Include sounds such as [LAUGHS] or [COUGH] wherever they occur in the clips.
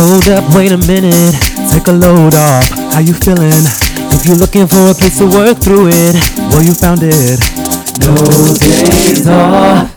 Hold up, wait a minute, take a load off. How you feeling? If you're looking for a place to work through it, well, you found it. No days off.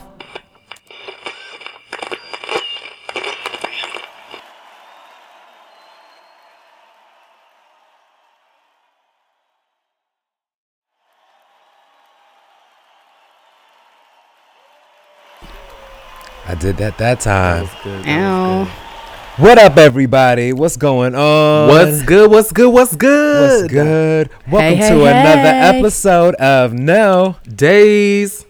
I did that that time. Ow. What up, everybody? What's going on? What's good? What's good? What's good? What's good? Welcome hey, to another hey. episode of No. Days.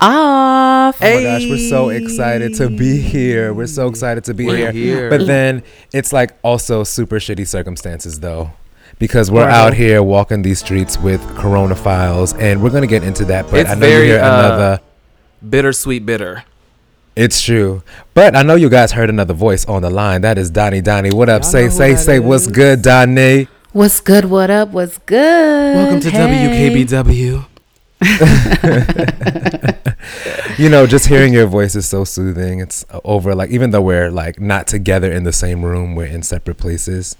Off. Oh my gosh, we're so excited to be here. We're so excited to be We're here. here. But then it's like also super shitty circumstances though. Because we're Right. out here walking these streets with corona files and we're gonna get into that. But It's I know very, you hear uh, another Bittersweet bitter. It's true. But I know you guys heard another voice on the line. That is Donnie Donnie. What up? Y'all say, know say, that say what's good, Donnie? What's good? What up? What's good? Welcome to Hey. WKBW. [LAUGHS] you know, just hearing your voice is so soothing. It's over like even though we're like not together in the same room, we're in separate places.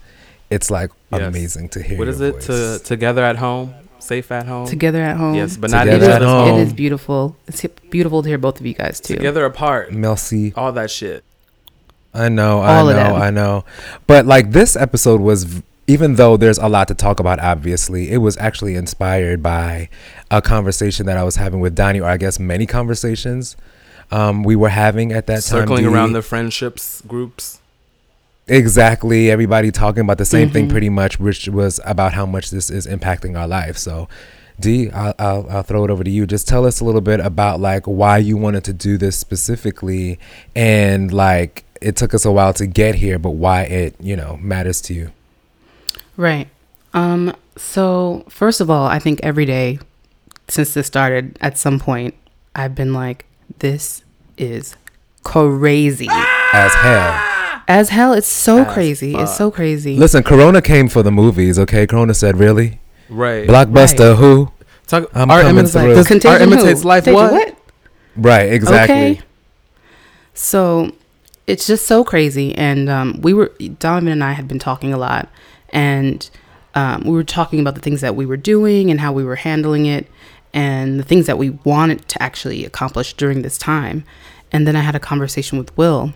It's like Yes. amazing to hear. What your is it? voice. To together at home, safe at home. Together at home. Yes, but not Together each at other's home. home. It is beautiful. It's beautiful to hear both of you guys too. Together apart. Melcy? All that shit. I know, All I of know, them. I know. But like this episode was, v- even though there's a lot to talk about, obviously, it was actually inspired by a conversation that I was having with Donnie, or I guess many conversations um, we were having at that time. Circling around the friendships groups. Exactly. Everybody talking about the same thing Mhm. pretty much, which was about how much this is impacting our life. So, D, I'll, I'll, I'll throw it over to you. Just tell us a little bit about like why you wanted to do this specifically, and like it took us a while to get here, but why it you know matters to you. Right. Um. So first of all, I think every day since this started, at some point, I've been like, "This is crazy." As hell. As hell, it's so As crazy. It's so crazy. Listen, Corona came for the movies. Okay, Corona said, "Really, Right. blockbuster? Right. Who? Talk, I'm art, coming imitates, through. does Contagion art who? life. Contagion What? Right? Exactly. Okay. So it's just so crazy. And um, we were, Donovan and I had been talking a lot. And um, we were talking about the things that we were doing and how we were handling it and the things that we wanted to actually accomplish during this time. And then I had a conversation with Will.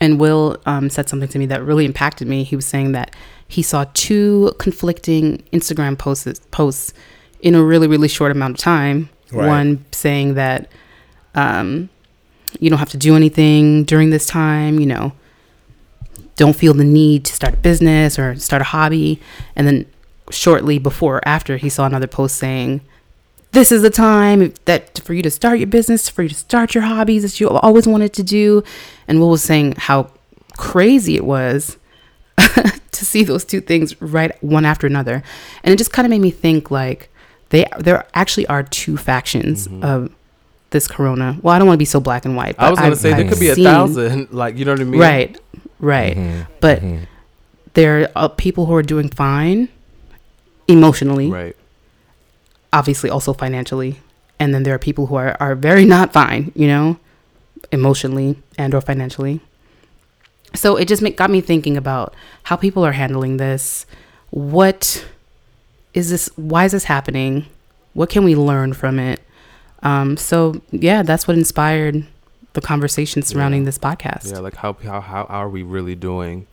And Will um, said something to me that really impacted me. He was saying that he saw two conflicting Instagram posts posts in a really really short amount of time. Right. One saying that um, you don't have to do anything during this time. You know, don't feel the need to start a business or start a hobby. And then shortly before or after, he saw another post saying, "This is the time that for you to start your business, for you to start your hobbies that you always wanted to do." And Will was saying how crazy it was [LAUGHS] to see those two things right one after another, and it just kind of made me think like they there actually are two factions of this corona. Well, I don't want to be so black and white. I was gonna I've- say there I've could be a thousand. [LAUGHS] Like you know what I mean? Right, right. Mhm, But mhm. there are people who are doing fine emotionally, Right. Obviously also financially, and then there are people who are, are very not fine, you know, emotionally and or financially. So it just make, got me thinking about how people are handling this. What is this? Why is this happening? What can we learn from it? Um, so yeah, that's what inspired the conversation surrounding Yeah. this podcast. Yeah. Like how how how are we really doing?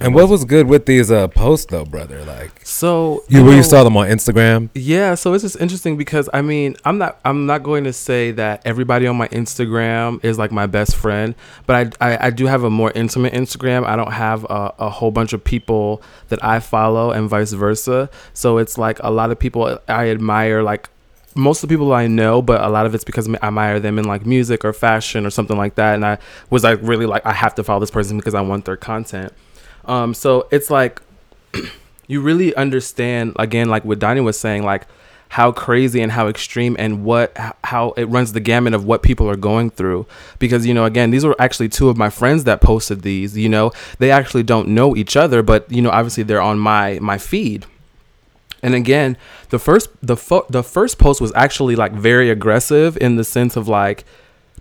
And what was good with these uh, posts though, brother? Like So you, you know- saw them on Instagram. Yeah, so it's just interesting because I mean, I'm not I'm not going to say that everybody on my Instagram is like my best friend, but I I, I do have a more intimate Instagram. I don't have a, a whole bunch of people that I follow and vice versa. So it's like a lot of people I admire like most of the people I know, but a lot of it's because I admire them in like music or fashion or something like that. And I was like really like I have to follow this person because I want their content. Um, so it's like [CLEARS THROAT] you really understand again, like what Donnie was saying, like how crazy and how extreme and what how it runs the gamut of what people are going through. Because you know again these were actually two of my friends that posted these you know? They actually don't know each other but you know obviously they're on my my feed. And again the first the fo- the first post was actually like very aggressive in the sense of like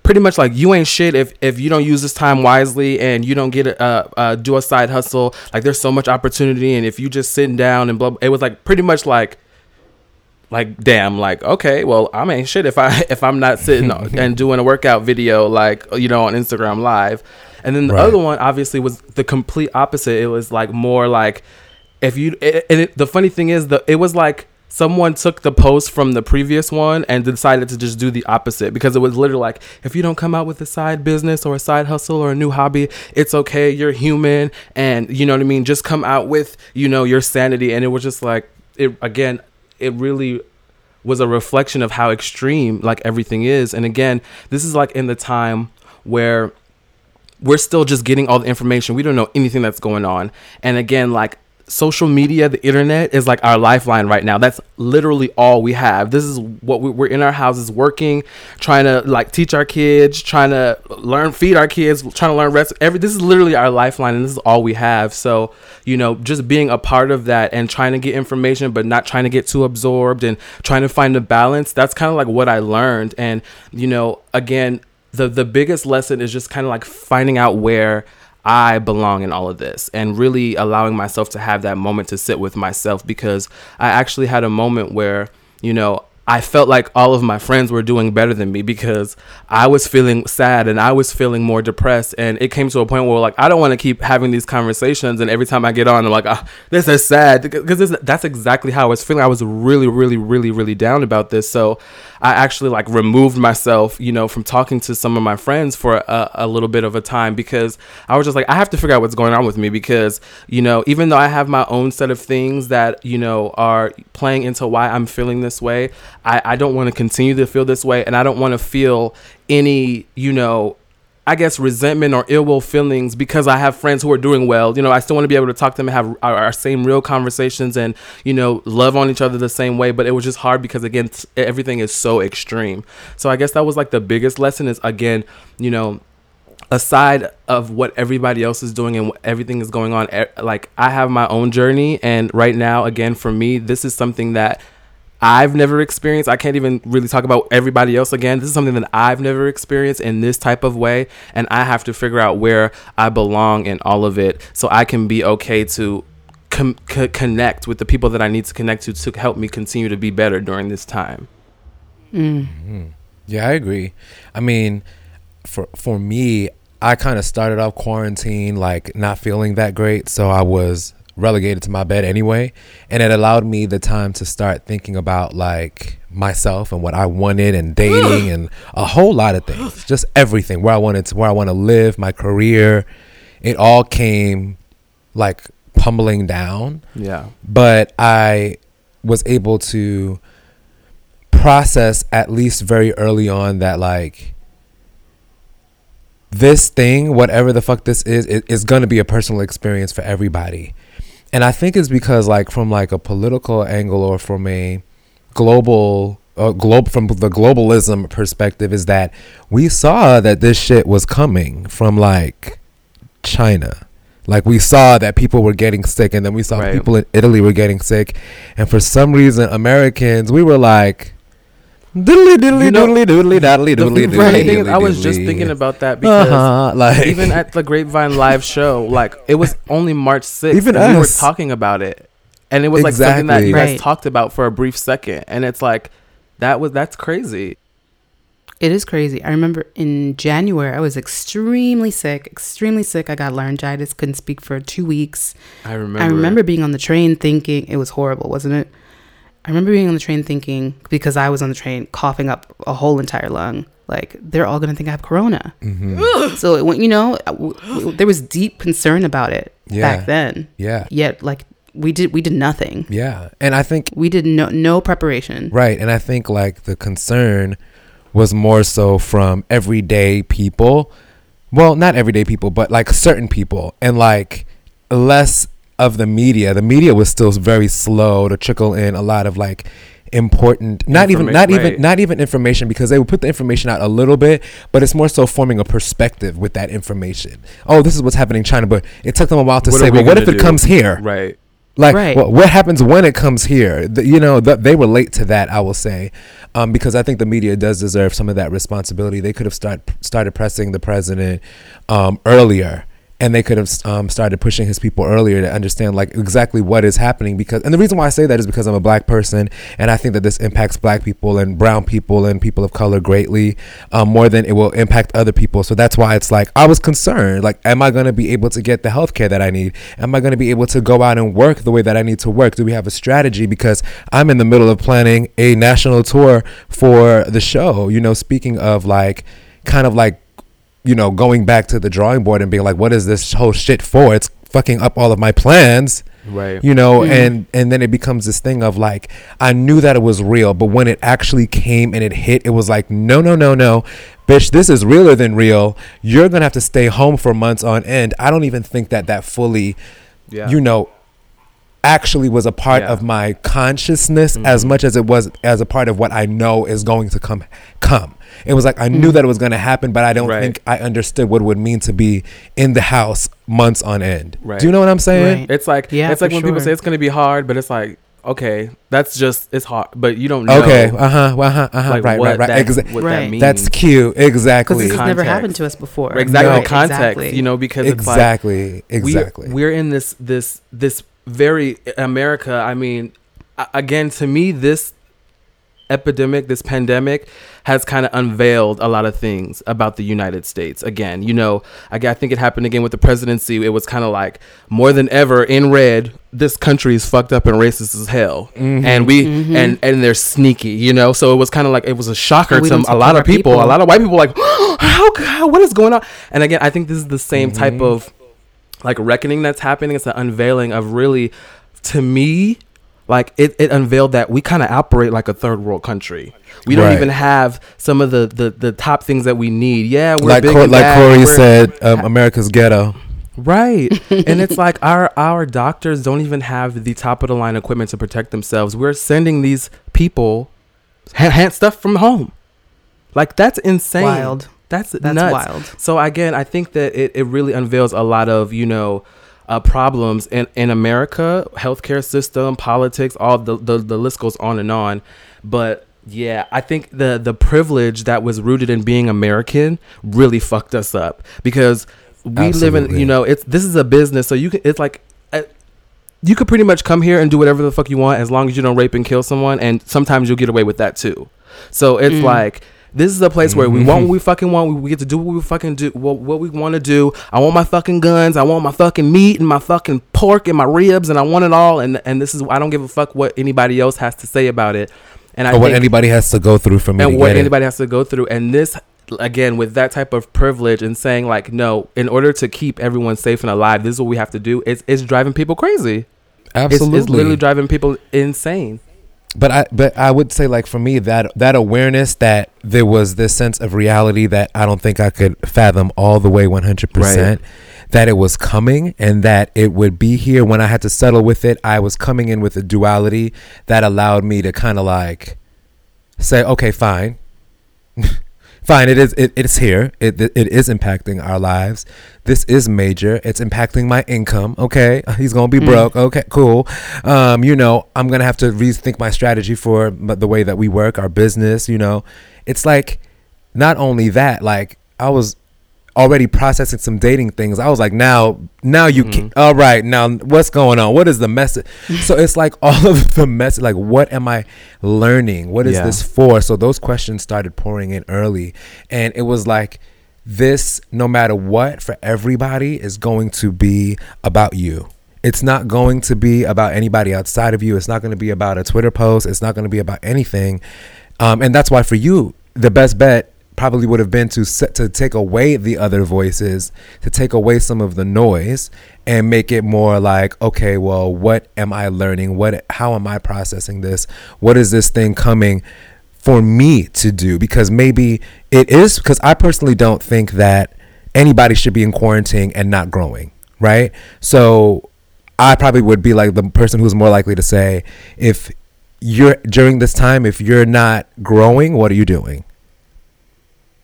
pretty much like you ain't shit if if you don't use this time wisely and you don't get a uh, uh, do a side hustle. Like there's so much opportunity, and if you just sitting down and blah, it was like pretty much like like damn like okay well i'm ain't shit if i [LAUGHS] if i'm not sitting [LAUGHS] and doing a workout video like you know on instagram live and then the Right. other one obviously was the complete opposite it was like more like if you it, and it, the funny thing is the it was like someone took the post from the previous one and decided to just do the opposite because it was literally like if you don't come out with a side business or a side hustle or a new hobby it's okay you're human. And you know what i mean? Just come out with you know your sanity. And it was just like it again it really was a reflection of how extreme like everything is. And again this is like in the time where we're still just getting all the information. We don't know anything that's going on. And again like social media the internet is like our lifeline right now. That's literally all we have. This is what we, we're in our houses working trying to like teach our kids trying to learn feed our kids trying to learn rest every this is literally our lifeline and this is all we have. So you know just being a part of that and trying to get information but not trying to get too absorbed and trying to find a balance that's kind of like what i learned. And you know again the the biggest lesson is just kind of like finding out where I belong in all of this and really allowing myself to have that moment to sit with myself because I actually had a moment where, you know, I felt like all of my friends were doing better than me because I was feeling sad and I was feeling more depressed. And it came to a point where, like, I don't want to keep having these conversations. And every time I get on, I'm like, ah, this is sad. Because that's exactly how I was feeling. I was really, really, really, really down about this. So I actually, like, removed myself, you know, from talking to some of my friends for a, a little bit of a time because I was just like, I have to figure out what's going on with me because, you know, even though I have my own set of things that, you know, are playing into why I'm feeling this way, I, I don't want to continue to feel this way and I don't want to feel any, you know, I guess resentment or ill will feelings because I have friends who are doing well. You know, I still want to be able to talk to them and have our, our same real conversations and, you know, love on each other the same way. But it was just hard because, again, everything is so extreme. So I guess that was like the biggest lesson is, again, you know, aside of what everybody else is doing and everything is going on, like I have my own journey. And right now, again, for me, this is something that I've never experienced. I can't even really talk about everybody else again. This is something that I've never experienced in this type of way. And I have to figure out where I belong in all of it so I can be okay to com- c- connect with the people that I need to connect to to help me continue to be better during this time. Mm. Mm-hmm. Yeah, I agree. I mean, for for me, I kind of started off quarantine like not feeling that great, so I was relegated to my bed anyway, and it allowed me the time to start thinking about like myself and what I wanted and dating and a whole lot of things, just everything where I wanted to where I want to live, my career. It all came like pummeling down Yeah. but I was able to process at least very early on that like this thing, whatever the fuck this is, it, is going to be a personal experience for everybody. And I think it's because like from like a political angle or from a global uh, globe from the globalism perspective is that we saw that this shit was coming from like China. Like we saw that people were getting sick, and then we saw Right. people in Italy were getting sick, and for some reason, Americans we were like, diddly diddly You know, doodly doodly daddly The doodly funny doodly thing is, I was diddly. just thinking about that because uh-huh, like even at the Grapevine live show, like it was only March 6th. Even and we were us. talking about it. And it was like something that you Exactly. guys Right. talked about for a brief second. And it's like that was that's crazy. It is crazy. I remember in January, I was extremely sick, extremely sick. I got laryngitis, couldn't speak for two weeks. I remember. I remember being on the train thinking it was horrible, wasn't it? I remember being on the train thinking because I was on the train coughing up a whole entire lung. Like they're all gonna think I have corona. Mhm. So it went, you know, w- w- there was deep concern about it Yeah. back then. yeah, Yet, like we did, we did nothing. yeah, and I think We did no no preparation. Right. And I think like the concern was more so from everyday people. Well, not everyday people, but like certain people and like less of the media. The media was still very slow to trickle in a lot of like important not even Informa- not even not even information because they would put the information out a little bit but it's more so forming a perspective with that information oh this is what's happening in china but it took them a while to What say we well what if gonna it comes here Right. Like, Right. what, what happens when it comes here? The, you know, th- they relate to that. I will say, um, because I think the media does deserve some of that responsibility. They could have start started pressing the president um, earlier, and they could have um, started pushing his people earlier to understand like exactly what is happening. Because, and the reason why I say that is because I'm a black person, and I think that this impacts black people and brown people and people of color greatly um, more than it will impact other people. So that's why it's like I was concerned. Like, am I going to be able to get the health care that I need? Am I going to be able to go out and work the way that I need to work? Do we have a strategy? Because I'm in the middle of planning a national tour for the show. You know, speaking of like, kind of like, you know, going back to the drawing board and being like, what is this whole shit for? It's fucking up all of my plans Right. you know mm-hmm. and and then it becomes this thing of like i knew that it was real but when it actually came and it hit it was like no no no no bitch this is realer than real you're gonna have to stay home for months on end i don't even think that that fully yeah. you know actually was a part Yeah. of my consciousness as much as it was as a part of what i know is going to come come it was like i knew that it was going to happen but i don't Right. think i understood what it would mean to be in the house months on end Right. do you know what i'm saying Right. It's like Yeah, it's like for when people say it's gonna be hard, but it's like okay, that's just it's hard, but you don't know. Okay. Uh huh. Uh huh. Uh huh. like Right. Right. Right. That, Exa- what Right. that means. that's cute. Because Exactly. this has never happened to us before. exactly No. the context, Exactly. you know, because it's like Exactly. we- Exactly. we're in this this this very America. I mean, again, to me, this epidemic, this pandemic, has kind of unveiled a lot of things about the United States. Again, you know, I, I think it happened again with the presidency. It was kind of like more than ever in red. This country is fucked up and racist as hell, Mm-hmm. and we and and they're sneaky, you know. So it was kind of like it was a shocker we to a lot of people. people. A lot of white people like, [GASPS] how, how what is going on? And again, I think this is the same Mm-hmm. type of like reckoning that's happening. It's an unveiling of really, to me, like it, it unveiled that we kind of operate like a third world country. We don't Right. even have some of the, the the top things that we need. Yeah, we're like big Cor- and like bad, Corey we're- said, [LAUGHS] um, America's ghetto. Right. and it's [LAUGHS] like our our doctors don't even have the top of the line equipment to protect themselves. We're sending these people hand, hand stuff from home. Like that's insane. Wild. That's That's nuts. wild. So again, I think that it, it really unveils a lot of, you know, uh, problems in, in America, healthcare system, politics, all the, the the list goes on and on. But yeah, I think the the privilege that was rooted in being American really fucked us up because we live in you know it's this is a business, so you can it's like. Uh, you could pretty much come here and do whatever the fuck you want as long as you don't rape and kill someone, and sometimes you'll get away with that too. So it's Mm. like this is a place where we Mm-hmm. want what we fucking want. We, we get to do what we fucking do, what, what we want to do. I want my fucking guns. I want my fucking meat and my fucking pork and my ribs, and I want it all. And and this is I don't give a fuck what anybody else has to say about it. And I or what think, anybody has to go through for me and what get it. anybody has to go through. And this again with that type of privilege and saying like no, in order to keep everyone safe and alive, this is what we have to do. It's it's driving people crazy. It's, Absolutely. it's literally driving people insane. But I but I would say like for me that that awareness that there was this sense of reality that I don't think I could fathom all the way 100% that it was coming and that it would be here. When I had to settle with it I was coming in with a duality that allowed me to kind of like say okay fine [LAUGHS] fine it is it, it's here. It, it is impacting our lives. This is major. It's impacting my income okay? [LAUGHS] He's gonna be broke. Okay cool. Um you know i'm gonna have to rethink my strategy for the way that we work our business you know? It's like not only that like i was already processing some dating things. I was like now now you can all right now what's going on? What is the message? So it's like [LAUGHS] all of the message like what am i learning? What is Yeah. this for? So those questions started pouring in early. And it was like this no matter what for everybody is going to be about you. It's not going to be about anybody outside of you. It's not going to be about a twitter post. It's not going to be about anything. Um, and that's why for you the best bet probably would have been to set, to take away the other voices to take away some of the noise and make it more like okay well what am i learning what how am i processing this what is this thing coming for me to do because maybe it is because I personally don't think that anybody should be in quarantine and not growing, right? So I probably would be like the person who's more likely to say if you're during this time if you're not growing, what are you doing?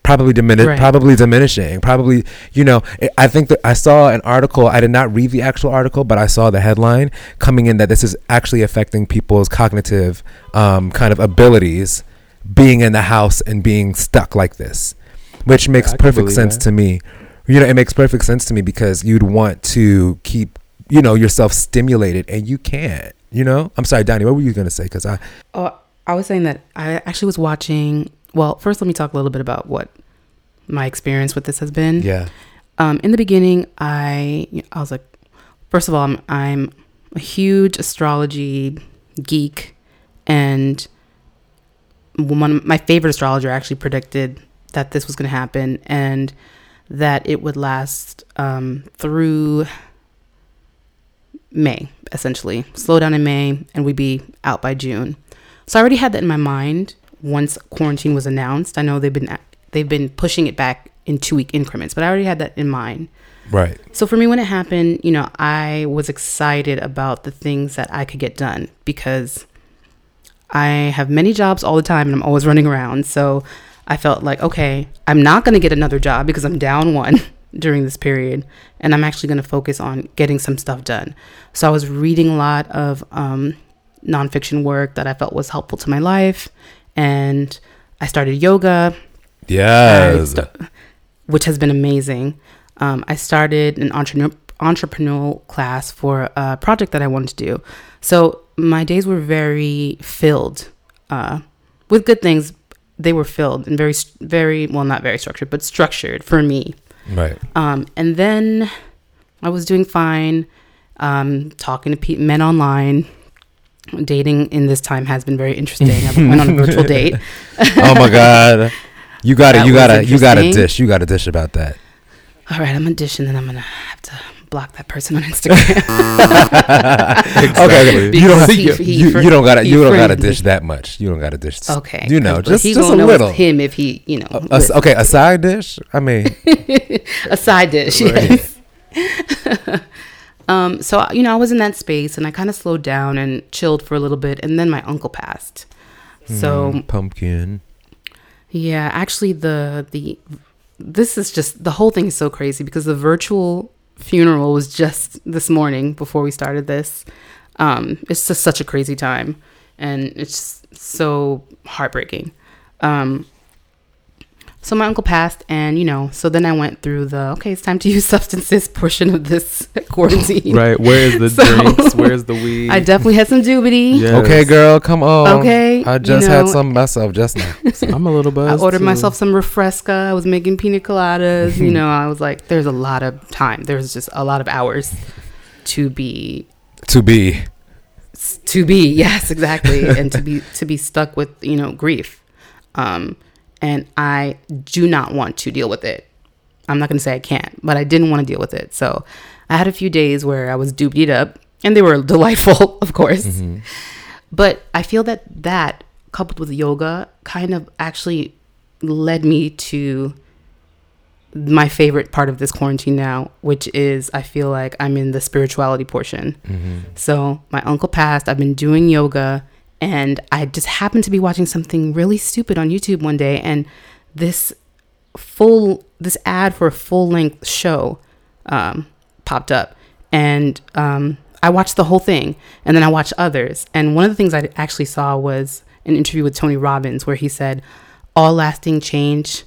Probably diminish Right. probably diminishing probably you know I- i think that i saw an article i did not read the actual article but i saw the headline coming in that this is actually affecting people's cognitive um, kind of abilities being in the house and being stuck like this which makes I can perfect sense that. to me you know it makes perfect sense to me because you'd want to keep you know yourself stimulated and you can't you know i'm sorry donnie what were you gonna say because i Oh, I was saying that I actually was watching. Well, first, let me talk a little bit about what my experience with this has been. yeah Um, in the beginning, I I was like, first of all, I'm, I'm a huge astrology geek, and one my favorite astrologer actually predicted that this was going to happen and that it would last um, through May, essentially. Slow down in May, and we'd be out by June. So I already had that in my mind once quarantine was announced. I know they've been they've been pushing it back in two week increments, but I already had that in mind. right So for me, when it happened, you know, I was excited about the things that I could get done because I have many jobs all the time and I'm always running around. So I felt like, okay, I'm not going to get another job because I'm down one [LAUGHS] during this period. And I'm actually going to focus on getting some stuff done. So I was reading a lot of um, nonfiction work that I felt was helpful to my life. And I started yoga. Yes sta- which has been amazing. Um, I started an entrepreneur entrepreneurial class for a project that I wanted to do. So my days were very filled uh, with good things. They were filled and very, very well, not very structured, but structured for me. right Um, and then I was doing fine, um, talking to pe- men online. Dating in this time has been very interesting. I went on a virtual [LAUGHS] date. oh my god you gotta you gotta you gotta dish you gotta dish about that All right, I'm gonna dish and then I'm gonna have to block that person on Instagram. [LAUGHS] okay you don't have, he- he you, fr- you don't gotta you don't gotta dish that much you don't gotta dish Okay. you know just he just a gonna know little him if he, you know, A- a s- with- okay a side dish i mean [LAUGHS] a side dish. Yes. Um. So you know, I was in that space and I kind of slowed down and chilled for a little bit, and then my uncle passed. So Hmm, pumpkin Yeah, actually the the this is just the whole thing is so crazy because the virtual funeral was just this morning before we started this. Um it's just such a crazy time and it's so heartbreaking. Um so my uncle passed and you know, so then I went through the okay, it's time to [LAUGHS] use substances portion of this [LAUGHS] quarantine. Right. Where is the [LAUGHS] So- drinks? Where's the weed? I definitely had some doobity. Yes. okay girl come on Okay, i you just had some myself just now I'm a little buzzed. I ordered too. myself some refresca. I was making pina coladas. You know, I was like, there's a lot of time. There's just a lot of hours to be to be to be yes exactly and to be to be stuck with you know grief um and i do not want to deal with it i'm not going to say i can't but i didn't want to deal with it so i had a few days where i was doobied up and they were [LAUGHS] delightful of course Mm-hmm. but i feel that that coupled with yoga kind of actually led me to my favorite part of this quarantine now which is i feel like i'm in the spirituality portion Mm-hmm. so my uncle passed. I've been doing yoga, and I just happened to be watching something really stupid on YouTube one day, and this full this ad for a full length show um, popped up, and um, I watched the whole thing, and then I watched others. And one of the things I actually saw was an interview with Tony Robbins, where he said, "All lasting change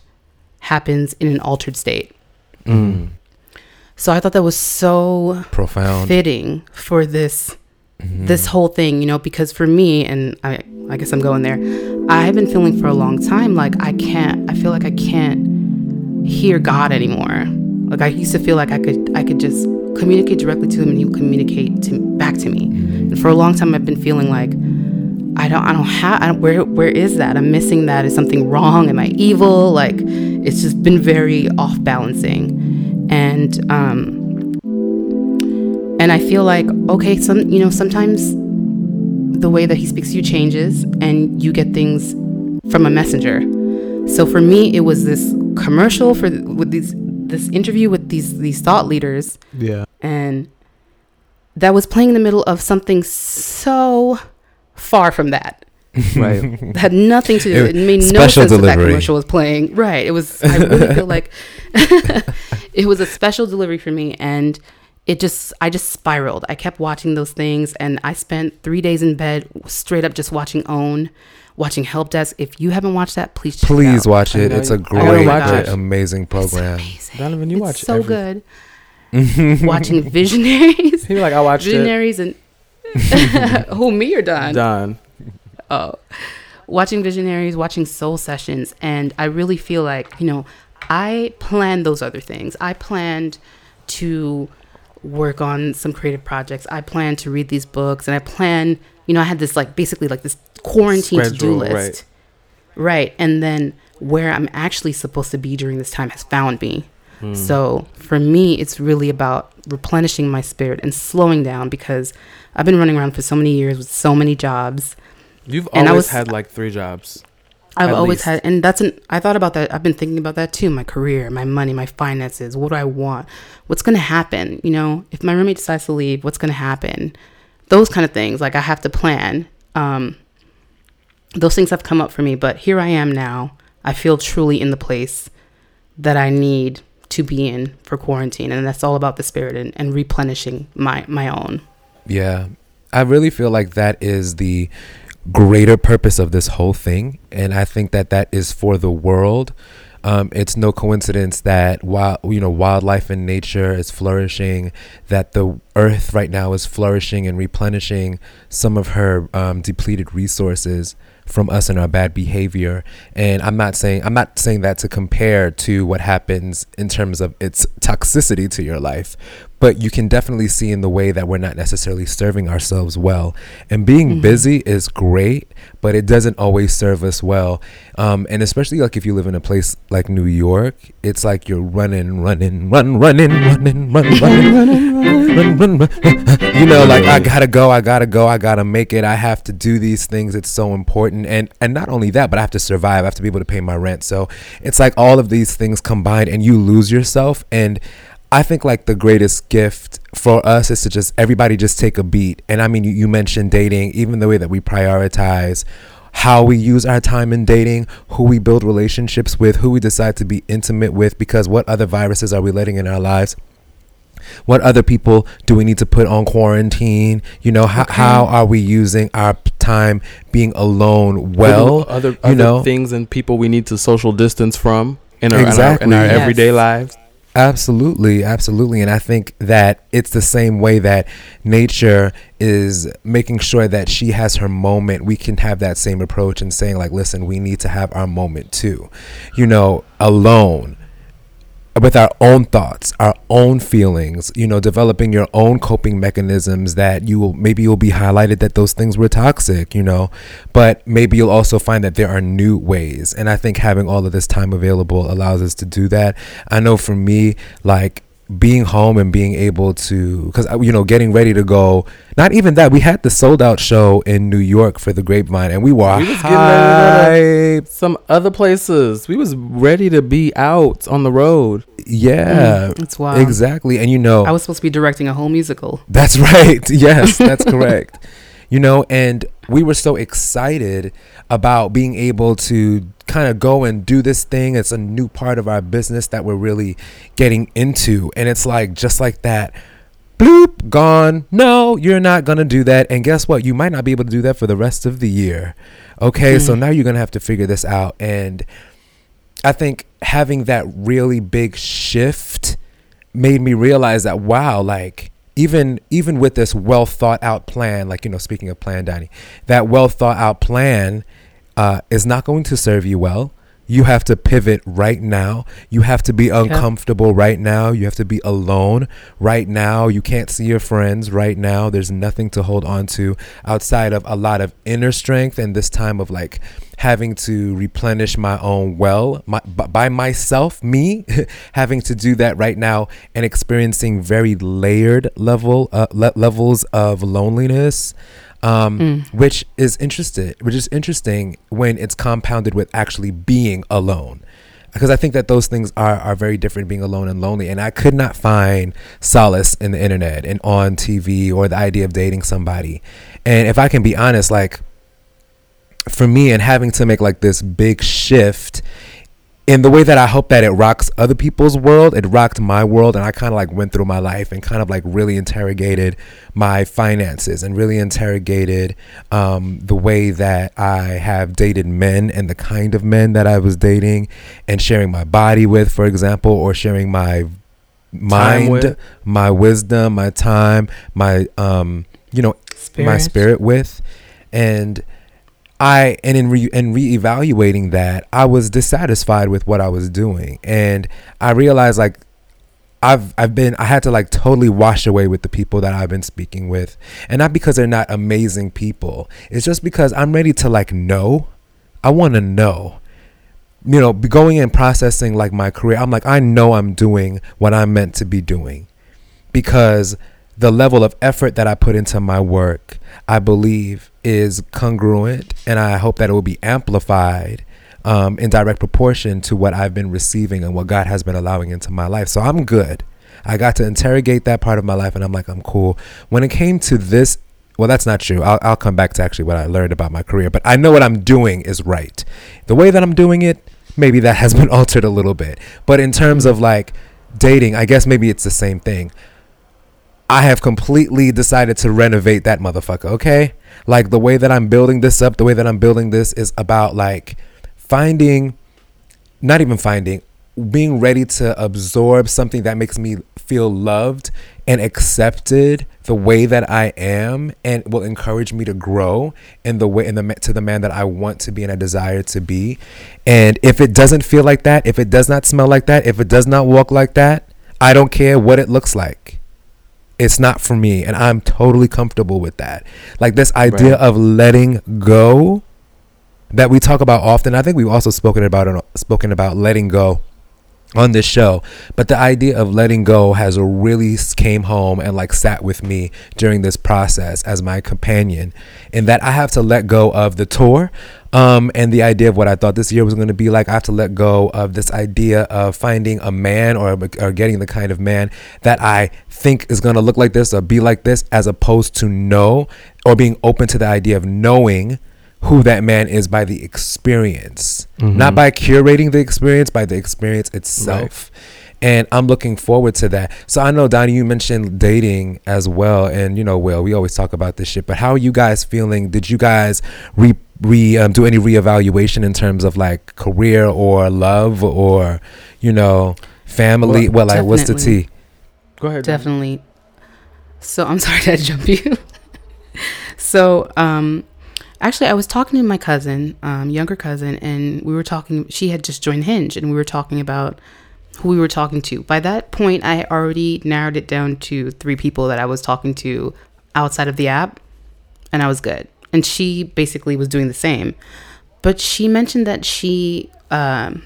happens in an altered state." Mm. So I thought that was so profound fitting for this Mhm. this whole thing, you know, because for me, and I, I guess I'm going there, I have been feeling for a long time like I can't, I feel like I can't hear God anymore. Like I used to feel like I could, I could just communicate directly to Him and He would communicate to, back to me. And for a long time, I've been feeling like I don't, I don't have, I don't, where, where is that? I'm missing that. Is something wrong? Am I evil? Like it's just been very off balancing, and um, and I feel like, okay, some you know, sometimes the way that he speaks to you changes and you get things from a messenger. So for me, it was this commercial for with these this interview with these these thought leaders Yeah. and that was playing in the middle of something so far from that. [LAUGHS] right. [LAUGHS] had nothing to do. It- It, made no special sense that that commercial was playing. Right. It was. I really feel [LAUGHS] like it was a special delivery for me, and it just. I just spiraled. I kept watching those things, and I spent three days in bed, straight up just watching OWN, watching Help Desk. If you haven't watched that, please check Please it out. watch it. It's a you- I great, watch great, it. amazing It's program. amazing. Donovan, you it's watch so every- good. [LAUGHS] watching Visionaries, He like, I watched Visionaries, and [LAUGHS] who me or it. Don? Oh, watching visionaries, watching soul sessions, and I really feel like you know I planned those other things. I planned to work on some creative projects. I plan to read these books, and I plan, you know, I had this like basically like this quarantine to do list, right. And then where I'm actually supposed to be during this time has found me. Hmm. So for me, it's really about replenishing my spirit and slowing down because I've been running around for so many years with so many jobs. You've and I always was- had like three jobs. I've always least. had, and that's an. I thought about that. I've been thinking about that too. My career, my money, my finances. What do I want? What's gonna happen? You know, if my roommate decides to leave, what's gonna happen? Those kind of things. Like I have to plan. Um, those things have come up for me, but here I am now. I feel truly in the place that I need to be in for quarantine, and that's all about the spirit and, and replenishing my my own. Yeah. I really feel like that is the greater purpose of this whole thing. And I think that that is for the world. Um, it's no coincidence that while you know wildlife and nature is flourishing, that the earth right now is flourishing and replenishing some of her um, depleted resources from us and our bad behavior. And I'm not saying I'm not saying that to compare to what happens in terms of its toxicity to your life, but you can definitely see in the way that we're not necessarily serving ourselves well. And being Mhm. busy is great, but it doesn't always serve us well. Um, and especially like if you live in a place like New York, it's like you're running, running, run, running, running, run, [LAUGHS] running, running, [LAUGHS] run, run, run. You know, like I gotta go, I gotta go, I gotta make it. I have to do these things. It's so important, and and not only that, but I have to survive. I have to be able to pay my rent. So it's like all of these things combined, and you lose yourself. And I think like the greatest gift for us is to just everybody just take a beat. And I mean, you, you mentioned dating, even the way that we prioritize how we use our time in dating, who we build relationships with, who we decide to be intimate with, because what other viruses are we letting in our lives? What other people do we need to put on quarantine? You know, how, Okay. how are we using our time being alone well? other, you other know? things and people we need to social distance from in our, Exactly. in our, in our Yes. everyday lives. Absolutely, absolutely. And I think that it's the same way that nature is making sure that she has her moment. We can have that same approach and saying, like, listen, we need to have our moment too. You know, alone with our own thoughts, our own feelings, you know, developing your own coping mechanisms that you will maybe you'll be highlighted that those things were toxic, you know, but maybe you'll also find that there are new ways. And I think having all of this time available allows us to do that. I know for me, like being home and being able to because you know getting ready to go not even that we had the sold out show in new york for the grapevine and we were We was getting ready hyped. Some other places, we was ready to be out on the road. yeah Mm, it's wild. exactly and you know I was supposed to be directing a whole musical. That's [LAUGHS] right. Yes, that's [LAUGHS] correct. You know, and we were so excited about being able to kind of go and do this thing. It's a new part of our business that we're really getting into. And it's like, just like that, bloop, gone. No, you're not going to do that. And guess what? You might not be able to do that for the rest of the year. Okay, so Mm. now you're going to have to figure this out. And I think having that really big shift made me realize that wow, like even even with this well thought out plan, like you know, speaking of plan, Danny, that well thought out plan uh, is not going to serve you well. You have to pivot right now. You have to be uncomfortable right now. You have to be alone right now. You can't see your friends right now. There's nothing to hold on to outside of a lot of inner strength and this time of like having to replenish my own well my, by myself, me [LAUGHS] having to do that right now and experiencing very layered level uh, le- levels of loneliness um, Mm. which is interested, which is interesting when it's compounded with actually being alone. Because I think that those things are, are very different, being alone and lonely. And I could not find solace in the internet and on TV or the idea of dating somebody. And if I can be honest, like for me and having to make like this big shift in the way that I hope that it rocks other people's world, it rocked my world, and I kind of like went through my life and kind of like really interrogated my finances and really interrogated um, the way that I have dated men and the kind of men that I was dating and sharing my body with, for example, or sharing my mind, my wisdom, my time, my um, you know, my Spirit. spirit with, and I and in re and reevaluating that, I was dissatisfied with what I was doing, and I realized like I've I've been I had to like totally wash away with the people that I've been speaking with, and not because they're not amazing people. It's just because I'm ready to like know. I want to know. You know, going and processing like my career. I'm like I know I'm doing what I'm meant to be doing, because the level of effort that I put into my work, I believe, is congruent, and I hope that it will be amplified um, in direct proportion to what I've been receiving and what God has been allowing into my life. So I'm good. I got to interrogate that part of my life, and I'm like, I'm cool. When it came to this, well, that's not true. I'll, I'll come back to actually what I learned about my career, but I know what I'm doing is right. The way that I'm doing it, maybe that has [LAUGHS] been altered a little bit. But in terms of like dating, I guess maybe it's the same thing. I have completely decided to renovate that motherfucker, okay? Like the way that I'm building this up, the way that I'm building this is about like finding not even finding being ready to absorb something that makes me feel loved and accepted the way that I am and will encourage me to grow in the way in the to the man that I want to be and I desire to be. And if it doesn't feel like that, if it does not smell like that, if it does not walk like that, I don't care what it looks like. It's not for me and I'm totally comfortable with that. Like this idea Right. of letting go that we talk about often. I think we've also spoken about it, spoken about letting go on this show. But the idea of letting go has really came home and like sat with me during this process as my companion. In that I have to let go of the tour, um, and the idea of what I thought this year was going to be like. I have to let go of this idea of finding a man or or getting the kind of man that I think is going to look like this or be like this, as opposed to know or being open to the idea of knowing who that man is by the experience, not by curating the experience, by the experience itself. And I'm looking forward to that. So I know Donnie, you mentioned dating as well, and you know, Will, we always talk about this shit. But how are you guys feeling? Did you guys re re um, do any reevaluation in terms of like career or love or you know family? Well, Well, like what's the definitely. tea? Go ahead. Definitely. So I'm [LAUGHS] sorry to jump you. so um actually I was talking to my cousin, um, younger cousin, and we were talking she had just joined Hinge and we were talking about who we were talking to. By that point I already narrowed it down to three people that I was talking to outside of the app and I was good. And she basically was doing the same. But she mentioned that she um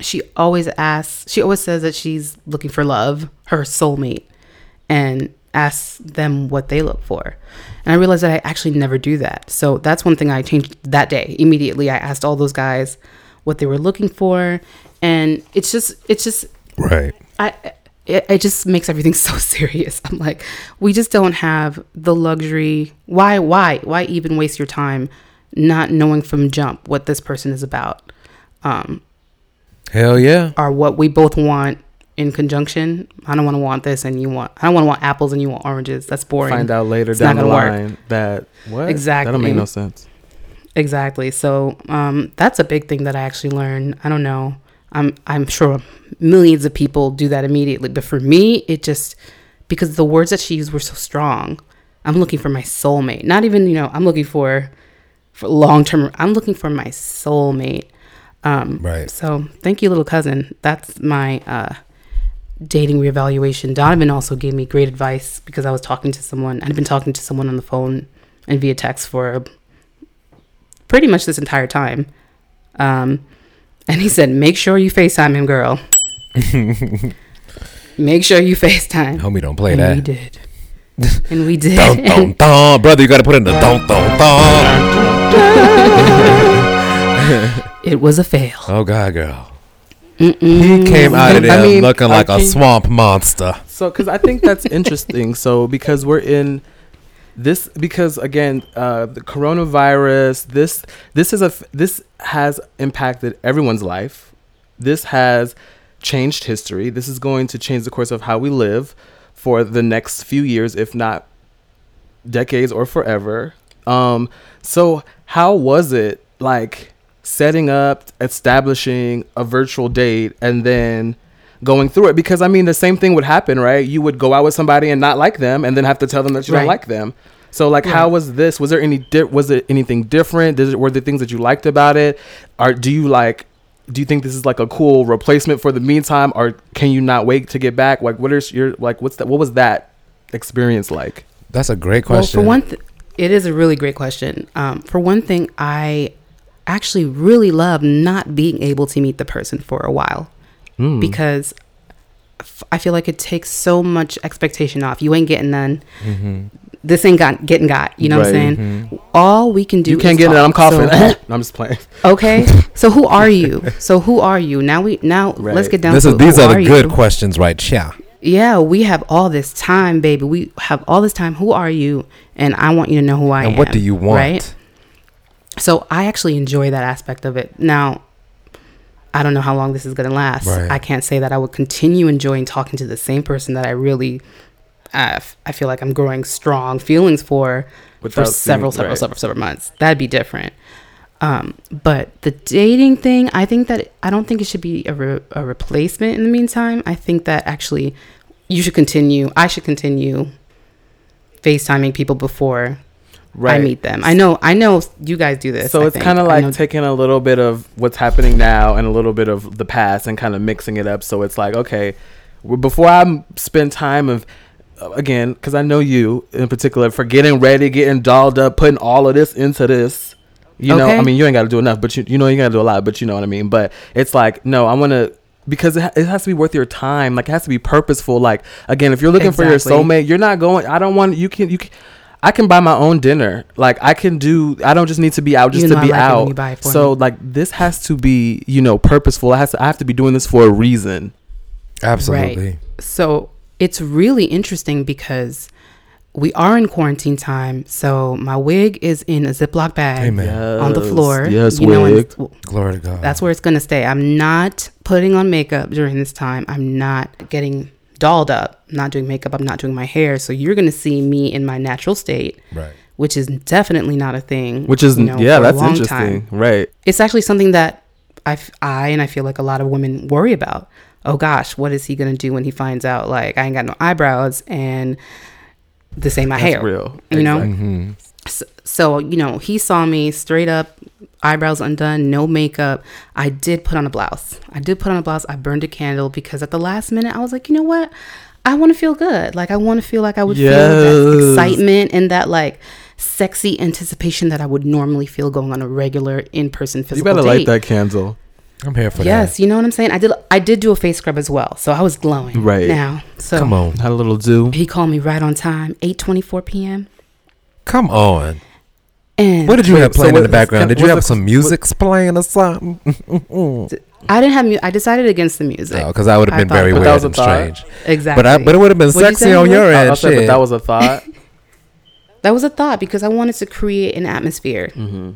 she always asks she always says that she's looking for love, her soulmate, and asks them what they look for. And I realized that I actually never do that. So that's one thing I changed that day. Immediately I asked all those guys what they were looking for and it's just it's just Right. I it, it just makes everything [LAUGHS] so serious. I'm like, we just don't have the luxury. Why why why even waste your time not knowing from jump what this person is about? Um Hell yeah. or what we both want in conjunction. I don't want to want this and you want I don't want to want apples and you want oranges. That's boring. Find out later It's down the gonna work. line that what Exactly. that don't make no sense. Exactly. So um, that's a big thing that I actually learned. I don't know. I'm I'm sure millions of people do that immediately, but for me, it just because the words that she used were so strong. I'm looking for my soulmate. Not even you know. I'm looking for for long term. I'm looking for my soulmate. Um, Right. So thank you, little cousin. That's my uh, dating reevaluation. Donovan also gave me great advice because I was talking to someone. I'd been talking to someone on the phone and via text for pretty much this entire time. Um, and he said, "Make sure you Facetime him, girl. [LAUGHS] Make sure you Facetime." Homie, don't play and that. we did. and we did. Dun, dun, dun. Brother, you got to put in the dun, dun, dun. [LAUGHS] it was a fail. Oh, God, girl. Mm-mm. He came out of I there mean, looking I like a swamp monster. So, because I think that's interesting. So, because we're in, this because again uh, the coronavirus this this is a this has impacted everyone's life this has changed history this is going to change the course of how we live for the next few years if not decades or forever um so how was it like setting up establishing a virtual date and then going through it because I mean the same thing would happen, right? You would go out with somebody and not like them, and then have to tell them that you don't like them. So like, how was this? Was there any di- was it anything different? Did it, were there things that you liked about it? Or do you like? Do you think this is like a cool replacement for the meantime, or can you not wait to get back? Like, what is your like? What's that? What was that experience like? That's a great question. Well, for one, th- it is a really great question. Um, for one thing, I actually really love not being able to meet the person for a while Mm. because I feel like it takes so much expectation off. You ain't getting none. mm-hmm. This ain't got getting got. You know what I'm Right. saying? All we can do. you can't is get it. I'm coughing. So- [LAUGHS] I'm just playing. [LAUGHS] okay. [LAUGHS] So who are you? So who are you? Now we now Right. let's get down This to is, these are the good you? questions, right? Yeah. Yeah, we have all this time, baby. We have all this time. Who are you? And I want you to know who I am. And what do you want? Right. So I actually enjoy that aspect of it. Now, I don't know how long this is going to last. Right. I can't say that I would continue enjoying talking to the same person that I really, uh, I feel like I'm growing strong feelings for for several, several, right. several, several months. That'd be different. Um, but the dating thing, I think that I don't think it should be a, re- a replacement in the meantime. I think that actually you should continue. I should continue FaceTiming people before I meet them. I know, I know you guys do this. So I it's kind of like taking a little bit of what's happening now and a little bit of the past and kind of mixing it up. So it's like, okay, before I spend time of uh, again, because I know you in particular for getting ready, getting dolled up, putting all of this into this. You know, Okay. I mean, you ain't got to do enough, but you you know you got to do a lot, but you know what I mean. But it's like, no, I want to. Because it, ha- it has to be worth your time. Like it has to be purposeful. Like again, if you're looking for your soulmate, you're not going. I don't want you can you can. I can buy my own dinner. Like I can do. I don't just need to be out just You to know I be like out. you buy it for so me. like this has to be you know purposeful. I has to. I have to be doing this for a reason. Absolutely. So it's really interesting because we are in quarantine time. So my wig is in a Ziploc bag Amen. on the floor. Yes, you wig. and Glory to God. that's where it's gonna stay. I'm not putting on makeup during this time. I'm not getting dolled up. I'm not doing makeup. I'm not doing my hair. So you're gonna see me in my natural state, right. which is definitely not a thing. Which is you know, yeah, that's interesting. time. Right. It's actually something that I and I feel like a lot of women worry about. Oh gosh, what is he gonna do when he finds out like I ain't got no eyebrows and the same my That's hair? real. You know? Exactly. Mm-hmm. So, so you know, he saw me straight up, eyebrows undone, no makeup. I did put on a blouse. I did put on a blouse. I burned a candle because at the last minute I was like, you know what? I want to feel good. Like I want to feel like I would feel that excitement and that like sexy anticipation that I would normally feel going on a regular in-person physical You physical better date. light that candle. I'm here for that. Yes, you know what I'm saying. I did. I did do a face scrub as well, so I was glowing. Right. now, so. Come on. Had a little do. he called me right on time, 8:24 p.m. Come on. And What did you Wait, have so playing in the background? Did you have it- some music playing or something? I didn't have. Mu- I decided against the music. because that would have been thought- very weird that was a and thought. strange. exactly. But I, but it would have been What'd sexy say, on Will? your I, end. I said, but that was a thought. [LAUGHS] [LAUGHS] that was a thought because I wanted to create an atmosphere. hmm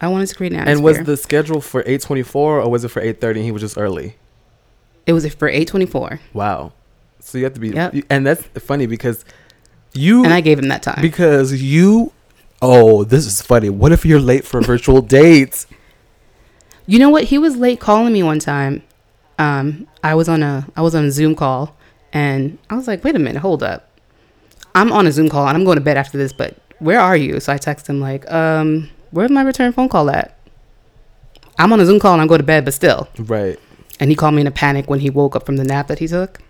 I wanted to create an atmosphere. And was the schedule for eight twenty four or was it for eight thirty? and He was just early. it was for 8:24, Wow. So you have to be, Yep. you- and that's funny because you and I gave him that time. because you. Oh, this is funny. What if you're late for virtual [LAUGHS] dates? You know what? He was late calling me one time. Um, I was on a I was on a Zoom call, and I was like, "Wait a minute, hold up. I'm on a Zoom call, and I'm going to bed after this. But where are you?" So I text him like, "Um, where's my return phone call at?" I'm on a Zoom call and I'm going to bed, but still. Right. And he called me in a panic when he woke up from the nap that he took.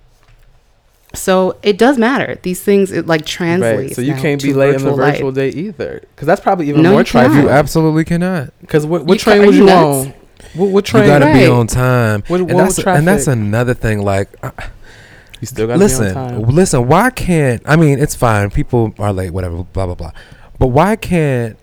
So it does matter. These things it like translates. Right. So you can't be late in the virtual life. virtual date either, because that's probably even No, more you cannot. You absolutely cannot. Because what, what You train are was you you nuts? on? What, what You got to be on time. What- and, that's, was and that's another thing. Like, uh, You still got to be on listen, time. listen. Why can't I mean? It's fine. People are late, whatever. Blah blah blah. But why can't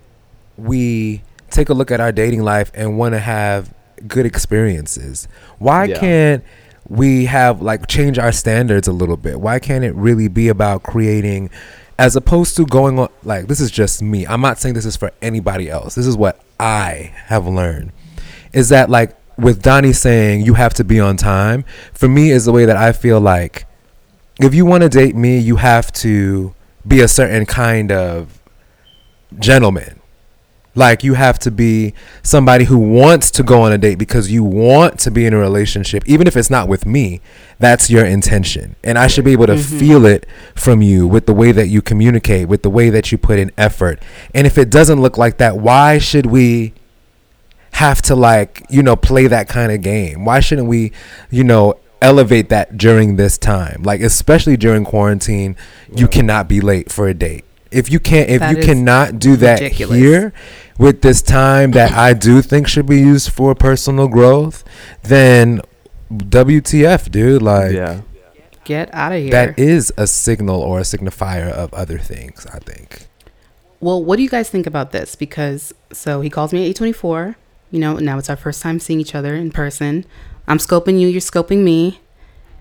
we take a look at our dating life and want to have good experiences? Why Yeah. can't we have like change our standards a little bit? Why can't it really be about creating as opposed to going on like this is just me. I'm not saying this is for anybody else. This is what I have learned. Is that like with Donnie saying you have to be on time, for me is the way that I feel like if you want to date me, you have to be a certain kind of gentleman. Like you have to be somebody who wants to go on a date because you want to be in a relationship, even if it's not with me. That's your intention, and I should be able to mm-hmm. feel it from you with the way that you communicate, with the way that you put in effort. And if it doesn't look like that, why should we have to like you know play that kind of game? Why shouldn't we, you know, elevate that during this time? Like especially during quarantine, you cannot be late for a date. If you can't, if That you cannot do that ridiculous. here with this time that I do think should be used for personal growth, then WTF, dude? Like yeah. Get out of here. that is a signal or a signifier of other things. I think. Well, what do you guys think about this? Because so he calls me at eight twenty four. You know, now it's our first time seeing each other in person. I'm scoping you, you're scoping me,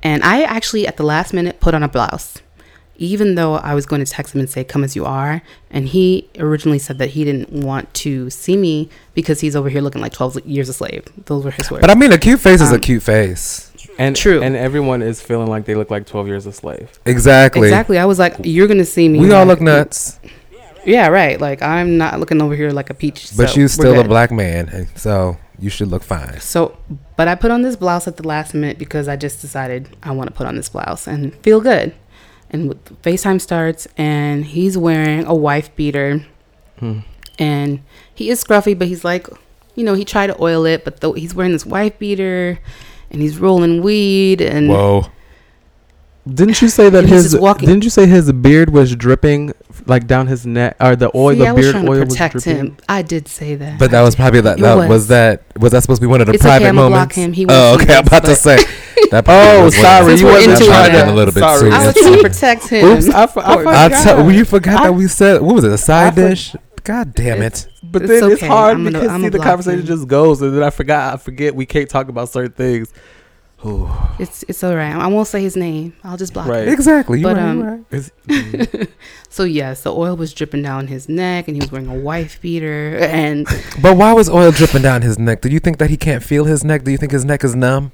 and I actually at the last minute put on a blouse, even though I was going to text him and say "come as you are," and he originally said that he didn't want to see me because he's over here looking like twelve years a slave. Those were his words. But I mean, a cute face is a Um, cute face. And True. And everyone is feeling like they look like 12 years a slave. Exactly. exactly. I was like, you're gonna see me. We all like- look nuts, Yeah, right. Like I'm not looking over here like a peach. but so you we're still a black man, so you should look fine. So, but I put on this blouse at the last minute because I just decided I want to put on this blouse and feel good. And with FaceTime starts, and he's wearing a wife beater, Hmm. and he is scruffy, but he's like, you know, he tried to oil it, but though he's wearing this wife beater, and he's rolling weed, and Whoa. Didn't you say that his Didn't you say his beard was dripping like down his neck or the oil See, the I was beard trying to oil was protect dripping? him. I did say that, But that was probably that. It that was. was. that was that supposed to be one of the It's okay, private I'ma block moments? him. He oh, okay. I'm about to say. [LAUGHS] That Oh, was one of sorry, you we're wasn't into that might have it. been a little bit Sorry. too I was trying to protect him. Oops, I, f- I Or- forgot. I tell you forgot I- that we said what was it a side for- dish? God damn it! But It's then it's okay. hard I'm because I'ma see the conversation him. just goes and then I forgot I forget we can't talk about certain things. Ooh, It's it's all right. I won't say his name. I'll just block Right. him. Exactly. You But, right, you um, right. it's, [LAUGHS] mm, So yes, the oil was dripping down his neck, and he was wearing a wife beater, and But why was oil dripping down his neck? Do you think that he can't feel his neck? Do you think his neck is numb?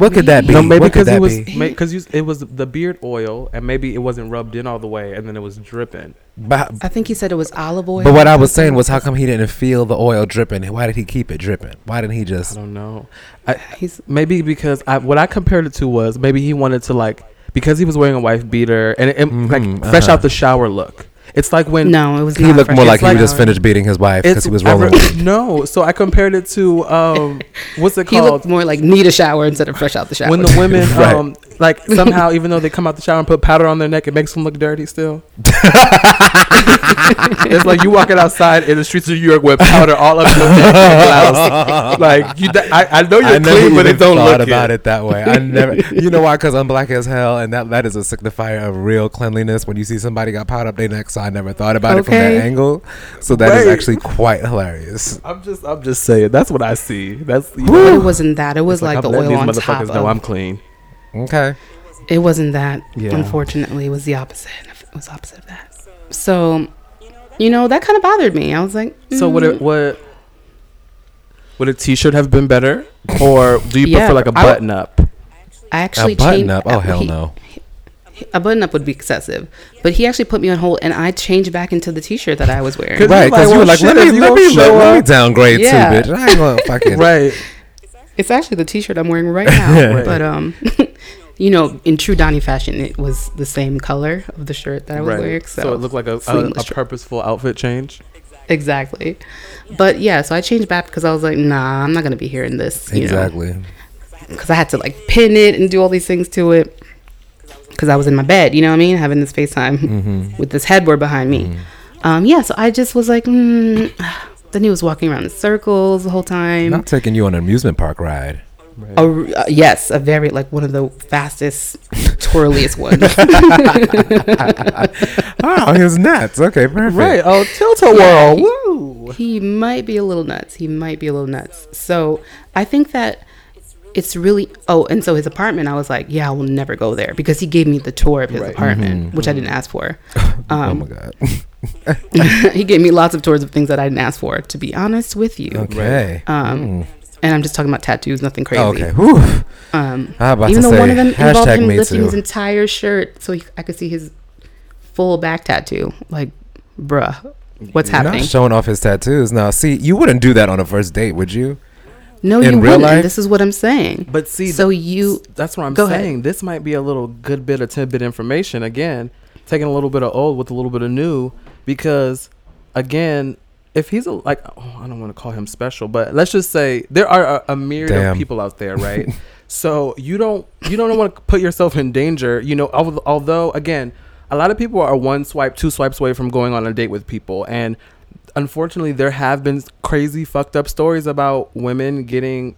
What could that be? no, maybe because he that was be? it was the beard oil and maybe it wasn't rubbed in all the way and then it was dripping. But, I think he said it was olive oil. but what I was saying was, how come he didn't feel the oil dripping? Why did he keep it dripping? Why didn't he just? I don't know. I, [SIGHS] he's maybe because I what I compared it to was maybe he wanted to like because he was wearing a wife beater and it, it- Mhm, like fresh uh-huh. out the shower look. It's like when no, it was. He not looked fresh. more like It's he like- just finished beating his wife because he was rolling. re- [LAUGHS] no, so I compared it to um what's it He called? looked more like need a shower instead of fresh out the shower. when the women [LAUGHS] Right. um like [LAUGHS] somehow even though they come out the shower and put powder on their neck it makes them look dirty still [LAUGHS] it's like you walking outside in the streets of new york with powder all up your neck blouse. [LAUGHS] like you I, I know you're I clean but even it don't thought look about it. it that way. I never, you know why? Because I'm black as hell, and that that is a signifier of real cleanliness. When you see somebody got powder up their neck, so I never thought about it from that angle. So that is Right. actually quite hilarious. i'm just i'm just saying that's what i see that's you know, it wasn't that. It was it's like, I'm the letting oil on these top. motherfuckers know Of, i'm clean Okay. it wasn't that. Yeah. Unfortunately, it was the opposite. It was opposite of that. So, you know, that kind of bothered me. I was like, so would mm. it would would a t-shirt have been better or do you Yeah, prefer like a button up I actually a button changed, up? Oh hell he- no! A button up would be excessive, but he actually put me on hold, and I changed back into the T-shirt that I was wearing. 'Cause Right, because you were well, like, let me you let me let, let me up- downgrade Yeah. too, bitch. I ain't gonna [LAUGHS] fucking. right It's actually the T-shirt I'm wearing right now. [LAUGHS] Right. But um, [LAUGHS] you know, in true Donnie fashion, it was the same color of the shirt that I was wearing. So, so it looked like a, a, a purposeful outfit change exactly. But yeah, so I changed back because I was like, nah, I'm not gonna be hearing this. You Exactly. Because I had to like pin it and do all these things to it. Because I was in my bed, you know what I mean, having this FaceTime Mm-hmm. with this headboard behind me. Um, yeah, so I just was like, mm. [SIGHS] then he was walking around in circles the whole time. Not taking you on an amusement park ride. A r- uh, yes, a very like one of the fastest, [LAUGHS] twirliest ones. [LAUGHS] Oh, his nuts. Okay, perfect. right oh tilt-a-whirl woo he might be a little nuts. He might be a little nuts. So I think that it's really oh and so his apartment i was like yeah i will never go there because he gave me the tour of his Right. apartment which i didn't ask for [LAUGHS] oh um, my god. he gave me lots of tours of things that i didn't ask for to be honest with you Okay. um, Mm. And i'm just talking about tattoos nothing crazy Oh, okay. Whew. um, about even to though say one of them involved hashtag him lifting too. his entire shirt so he, i could see his full back tattoo like bruh what's You're happening Not showing off his tattoos. Now, see, you wouldn't do that on a first date, would you? no in you real wouldn't life? this is what i'm saying But see, so you that's what I'm Go ahead. saying. This might be a little good bit of tidbit information. Again, taking a little bit of old with a little bit of new, because again, if he's a like, oh, I don't want to call him special, but let's just say there are a, a myriad Damn. of people out there, [LAUGHS] right? so you don't you don't want to put yourself in danger. You know, al- although again, a lot of people are one swipe, two swipes away from going on a date with people, and unfortunately, there have been crazy fucked up stories about women getting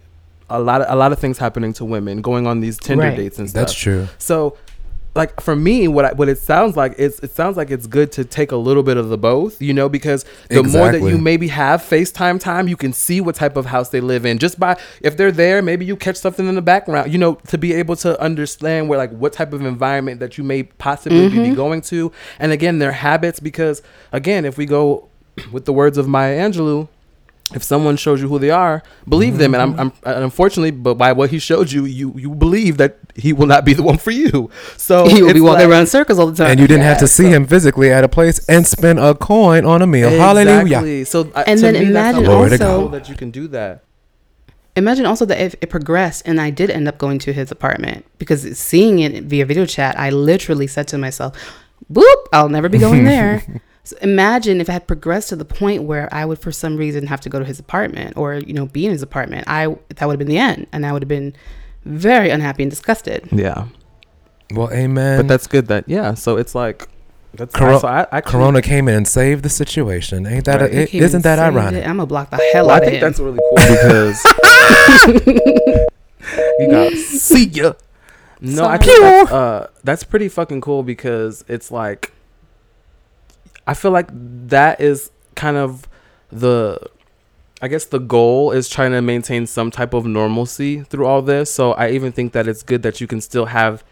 a lot of a lot of things happening to women going on these Tinder Right. dates and stuff. That's true. So, like for me, what I, what it sounds like is it sounds like it's good to take a little bit of the both, you know, because the more that you maybe have FaceTime time, you can see what type of house they live in. Just by if they're there, maybe you catch something in the background, you know, to be able to understand where like what type of environment that you may possibly be mm-hmm. going to, and again their habits. Because again, if we go [CLEARS THROAT] with the words of Maya Angelou, if someone shows you who they are, believe them. And I'm, I'm and unfortunately, but by what he showed you, you you believe that he will not be the one for you. So [LAUGHS] you will be it's walking like- around circles all the time And you didn't have to see so- him physically at a place and spend a coin on a meal. Hallelujah. So uh, And to then me, imagine how also- cool that you can do that. Imagine also that if it progressed and I did end up going to his apartment because seeing it via video chat, I literally said to myself, "Boop, I'll never be going [LAUGHS] there." So imagine if I had progressed to the point where I would, for some reason, have to go to his apartment or you know be in his apartment. I that would have been the end, and I would have been very unhappy and disgusted. Yeah, Well, amen. but that's good. That yeah. So it's like that's Coro- so I, I Corona came in and saved the situation. Ain't that? Right. A, He came isn't that ironic? it. I'm gonna block the hell Well, I out of think him. that's really cool because [LAUGHS] you got see ya. No, I think that's, uh, that's pretty fucking cool because it's like I feel like that is kind of the I guess the goal is trying to maintain some type of normalcy through all this. So I even think that it's good that you can still have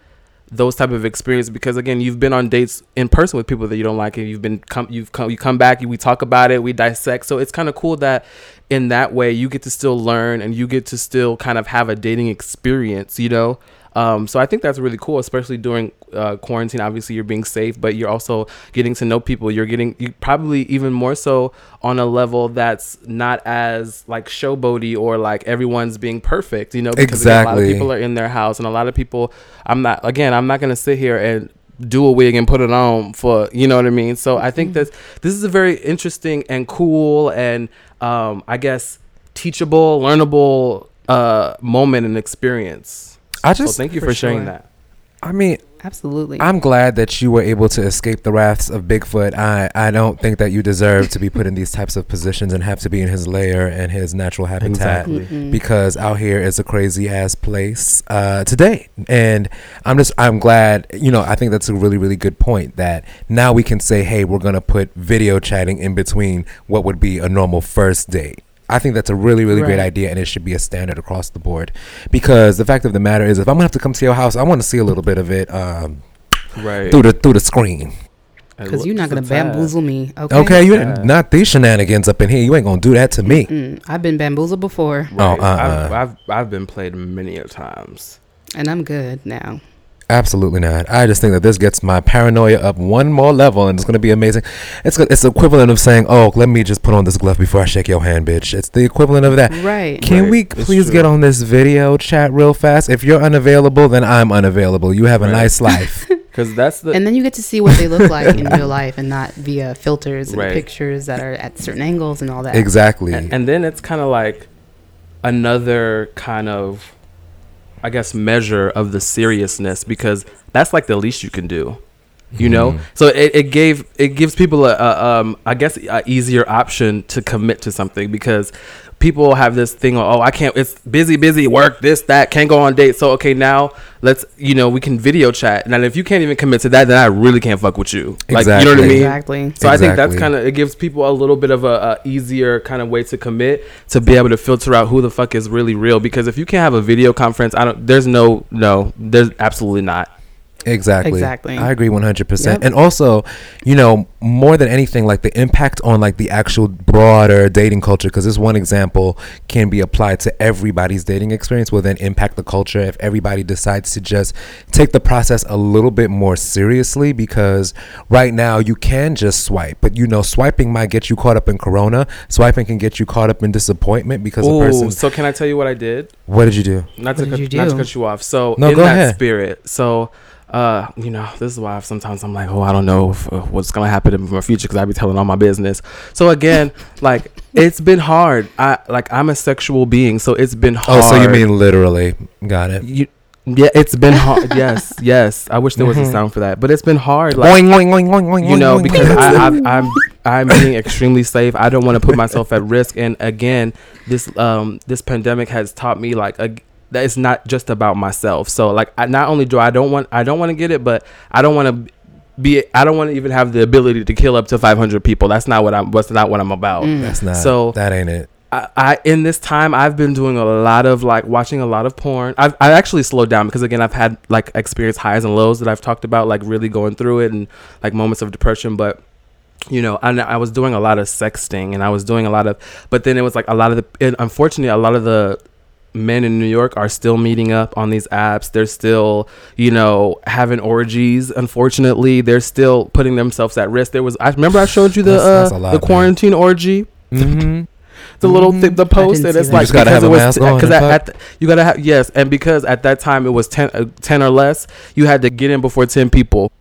those type of experience because again you've been on dates in person with people that you don't like and you've been come you've come you come back we talk about it we dissect so it's kind of cool that in that way you get to still learn and you get to still kind of have a dating experience you know um, so I think that's really cool, especially during uh, quarantine. Obviously, you're being safe, but you're also getting to know people. You're getting you probably even more so on a level that's not as like showboaty or like everyone's being perfect. You know, because again, a lot of people are in their house, and a lot of people. I'm not again. I'm not gonna sit here and do a wig and put it on for you know what I mean. So I think that this is a very interesting and cool and um, I guess teachable, learnable uh, moment and experience. I So just, thank you For for, sharing sure. that. I mean, Absolutely. I'm glad that you were able to escape the wraths of Bigfoot. I, I don't think that you deserve to be put in these types of positions and have to be in his lair and his natural habitat. Exactly. Because out here is a crazy ass place uh, today. And I'm just I'm glad you know I think that's a really really good point that now we can say hey we're gonna put video chatting in between what would be a normal first date. I think that's a really really great idea and it should be a standard across the board because the fact of the matter is if I'm gonna have to come to your house I want to see a little bit of it um, Right. through the through the screen. Because you're not gonna bamboozle me. Okay. Okay, you Yeah. not these shenanigans up in here. You ain't gonna do that to me. Mm, I've been bamboozled before, Oh, Right. uh-uh. I've, I've I've been played many a times. and I'm good now. Absolutely not. I just think that this gets my paranoia up one more level, and it's going to be amazing. It's it's equivalent of saying, "Oh, let me just put on this glove before I shake your hand, bitch." It's the equivalent of that. Right. Can Right. we It's please true. get on this video chat real fast? If you're unavailable, then I'm unavailable. You have a Right. nice life. [LAUGHS] Because that's the and then you get to see what they look like in real [LAUGHS] life and not via filters and Right. pictures that are at certain angles and all that. exactly. and, and then it's kind of like another kind of i guess measure of the seriousness because that's like the least you can do you know Mhm. so it, it gave it gives people a, a um i guess a easier option to commit to something because people have this thing of, oh i can't it's busy busy work this that can't go on dates so okay now let's you know we can video chat and if you can't even commit to that then i really can't fuck with you like you know what i mean Exactly. so I think that's kind of it gives people a little bit of a, a easier kind of way to commit to be able to filter out who the fuck is really real. Because if you can't have a video conference, I don't. There's no no. There's absolutely not. Exactly. Exactly. I agree 100%. Yep. And also, you know, more than anything, like the impact on like the actual broader dating culture, because this one example can be applied to everybody's dating experience, will then impact the culture if everybody decides to just take the process a little bit more seriously. Because right now, you can just swipe, but you know, swiping might get you caught up in corona. Swiping can get you caught up in disappointment because a person. so can I tell you what I did? What did you do? Not to What cut, did you not to cut you off. So No, in go that ahead. spirit, so. Uh, you know, this is why sometimes I'm like, oh, I don't know if, uh, what's gonna happen in my future because I be telling all my business. So again, [LAUGHS] like it's been hard. I like I'm a sexual being, so it's been hard. Oh, so you mean literally? Got it. You, yeah, it's been hard. [LAUGHS] yes, yes. I wish there was a Mhm. sound for that, but it's been hard. Like Oing, oing, oing, you know, because. I, I've, [LAUGHS] I'm I'm being extremely safe. I don't want to put myself at risk. And again, this um this pandemic has taught me like a, that it's not just about myself. So like, I, not only do I don't want I don't want to get it, but I don't want to be I don't want to even have the ability to kill up to 500 people. That's not what I'm. That's not what I'm about. Mm. That's not. So- that ain't it. I, I in this time I've been doing a lot of like watching a lot of porn. I've I actually slowed down because again I've had like experienced highs and lows that I've talked about like really going through it and like moments of depression. But you know I, I was doing a lot of sexting and I was doing a lot of but then it was like a lot of the unfortunately a lot of the men in New York are still meeting up on these apps. They're still, you know, having orgies. Unfortunately, they're still putting themselves at risk. There was I remember I showed you the That's- that's uh, lot, the man. quarantine orgy Mm-hmm. [LAUGHS] the little th- the post didn't and it's see like. You just because have it was because and at, the, you gotta have yes and because at that time it was 10, uh, 10 or less you had to get in before 10 people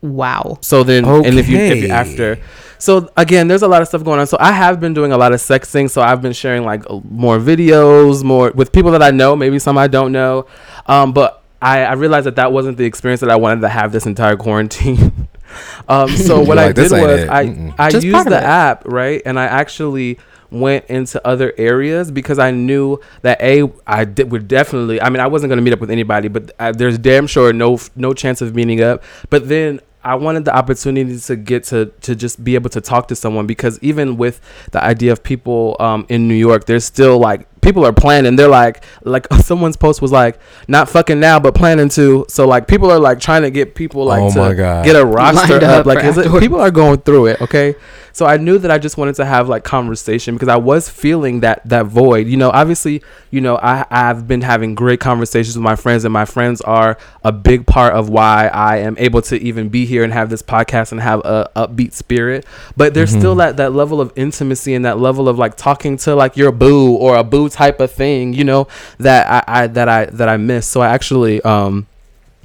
Wow. so then and if you if you Okay. after so again there's a lot of stuff going on so i have been doing a lot of sexting so i've been sharing like uh, more videos more with people that i know maybe some i don't know um but i i realized that that wasn't the experience that i wanted to have this entire quarantine [LAUGHS] um so [LAUGHS] what You're i did was it." i Mm-mm. i Just used the it. app right and i actually went into other areas because I knew that a I did, would definitely. I mean, I wasn't going to meet up with anybody, but I, there's damn sure no no chance of meeting up. But then I wanted the opportunity to get to to just be able to talk to someone because even with the idea of people um, in New York, there's still like people are planning. They're like like [LAUGHS] someone's post was like not fucking now, but planning to. So like people are like trying to get people like Oh to my God. get a roster Lined up. up Like is it, people are going through it. Okay, so I knew that I just wanted to have like conversation because I was feeling that that void. You know, obviously, you know, I I've been having great conversations with my friends, and my friends are a big part of why I am able to even be here and have this podcast and have a upbeat spirit. But there's still Mhm. that that level of intimacy and that level of like talking to like your boo or a boo type of thing. You know that I, I that I that I miss. So I actually um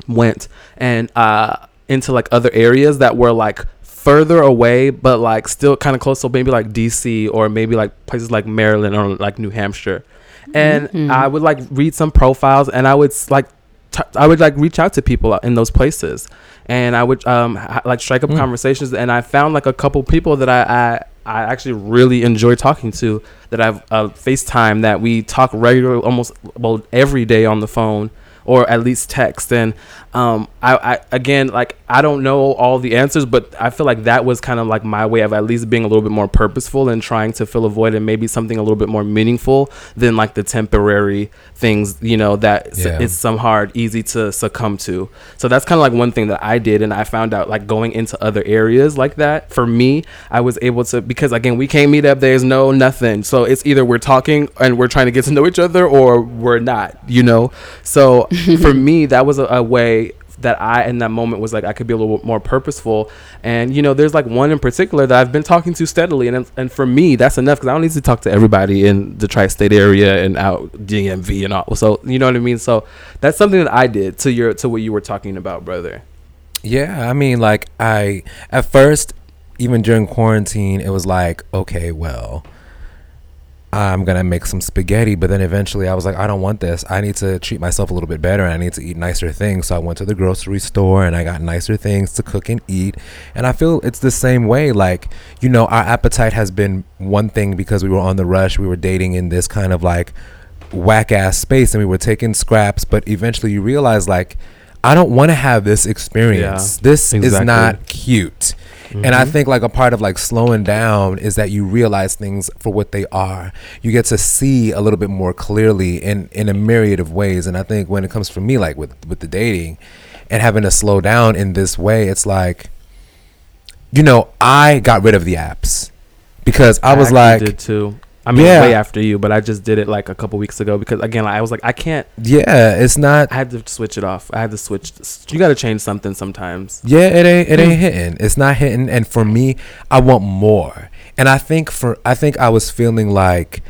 went and uh into like other areas that were like further away but like still kind of close so maybe like dc or maybe like places like maryland or like new hampshire and Mhm. i would like read some profiles and i would like t- i would like reach out to people in those places and i would um ha- like strike up Mm. conversations and i found like a couple people that i i I actually really enjoy talking to that I've uh, FaceTime that we talk regular almost well every day on the phone or at least text. And um I, I again like I don't know all the answers but I feel like that was kind of like my way of at least being a little bit more purposeful and trying to fill a void and maybe something a little bit more meaningful than like the temporary things you know that Yeah. it's some hard easy to succumb to. So that's kind of like one thing that I did and I found out like going into other areas like that for me I was able to because again we can't meet up there's no nothing. So it's either we're talking and we're trying to get to know each other or we're not you know? So [LAUGHS] for me that was a, a way that I in that moment was like I could be a little more purposeful. And you know there's like one in particular that I've been talking to steadily. And and for me that's enough because I don't need to talk to everybody in the tri-state area and out DMV and all. So you know what I mean? So that's something that I did to your to what you were talking about brother. Yeah, I mean, like I at first, even during quarantine, it was like, okay, well, I'm gonna make some spaghetti. But then eventually I was like, I don't want this. I need to treat myself a little bit better. And I need to eat nicer things. So I went to the grocery store and I got nicer things to cook and eat. And I feel it's the same way. Like, you know, our appetite has been one thing because we were on the rush. We were dating in this kind of like whack ass space and we were taking scraps. But eventually you realize like, I don't want to have this experience. Yeah, this is not cute. And I think like a part of like slowing down is that you realize things for what they are. You get to see a little bit more clearly in in a myriad of ways. And I think when it comes for me, like with with the dating and having to slow down in this way, it's like, you know, I got rid of the apps because I was actually like, did too. I mean, Yeah. way after you, but I just did it like a couple weeks ago because again, I was like, I can't. yeah, it's not. I had to switch it off. I had to switch. You got to change something sometimes. Yeah, it ain't it Hmm. ain't hitting. It's not hitting. And for me, I want more. And I think for I think I was feeling like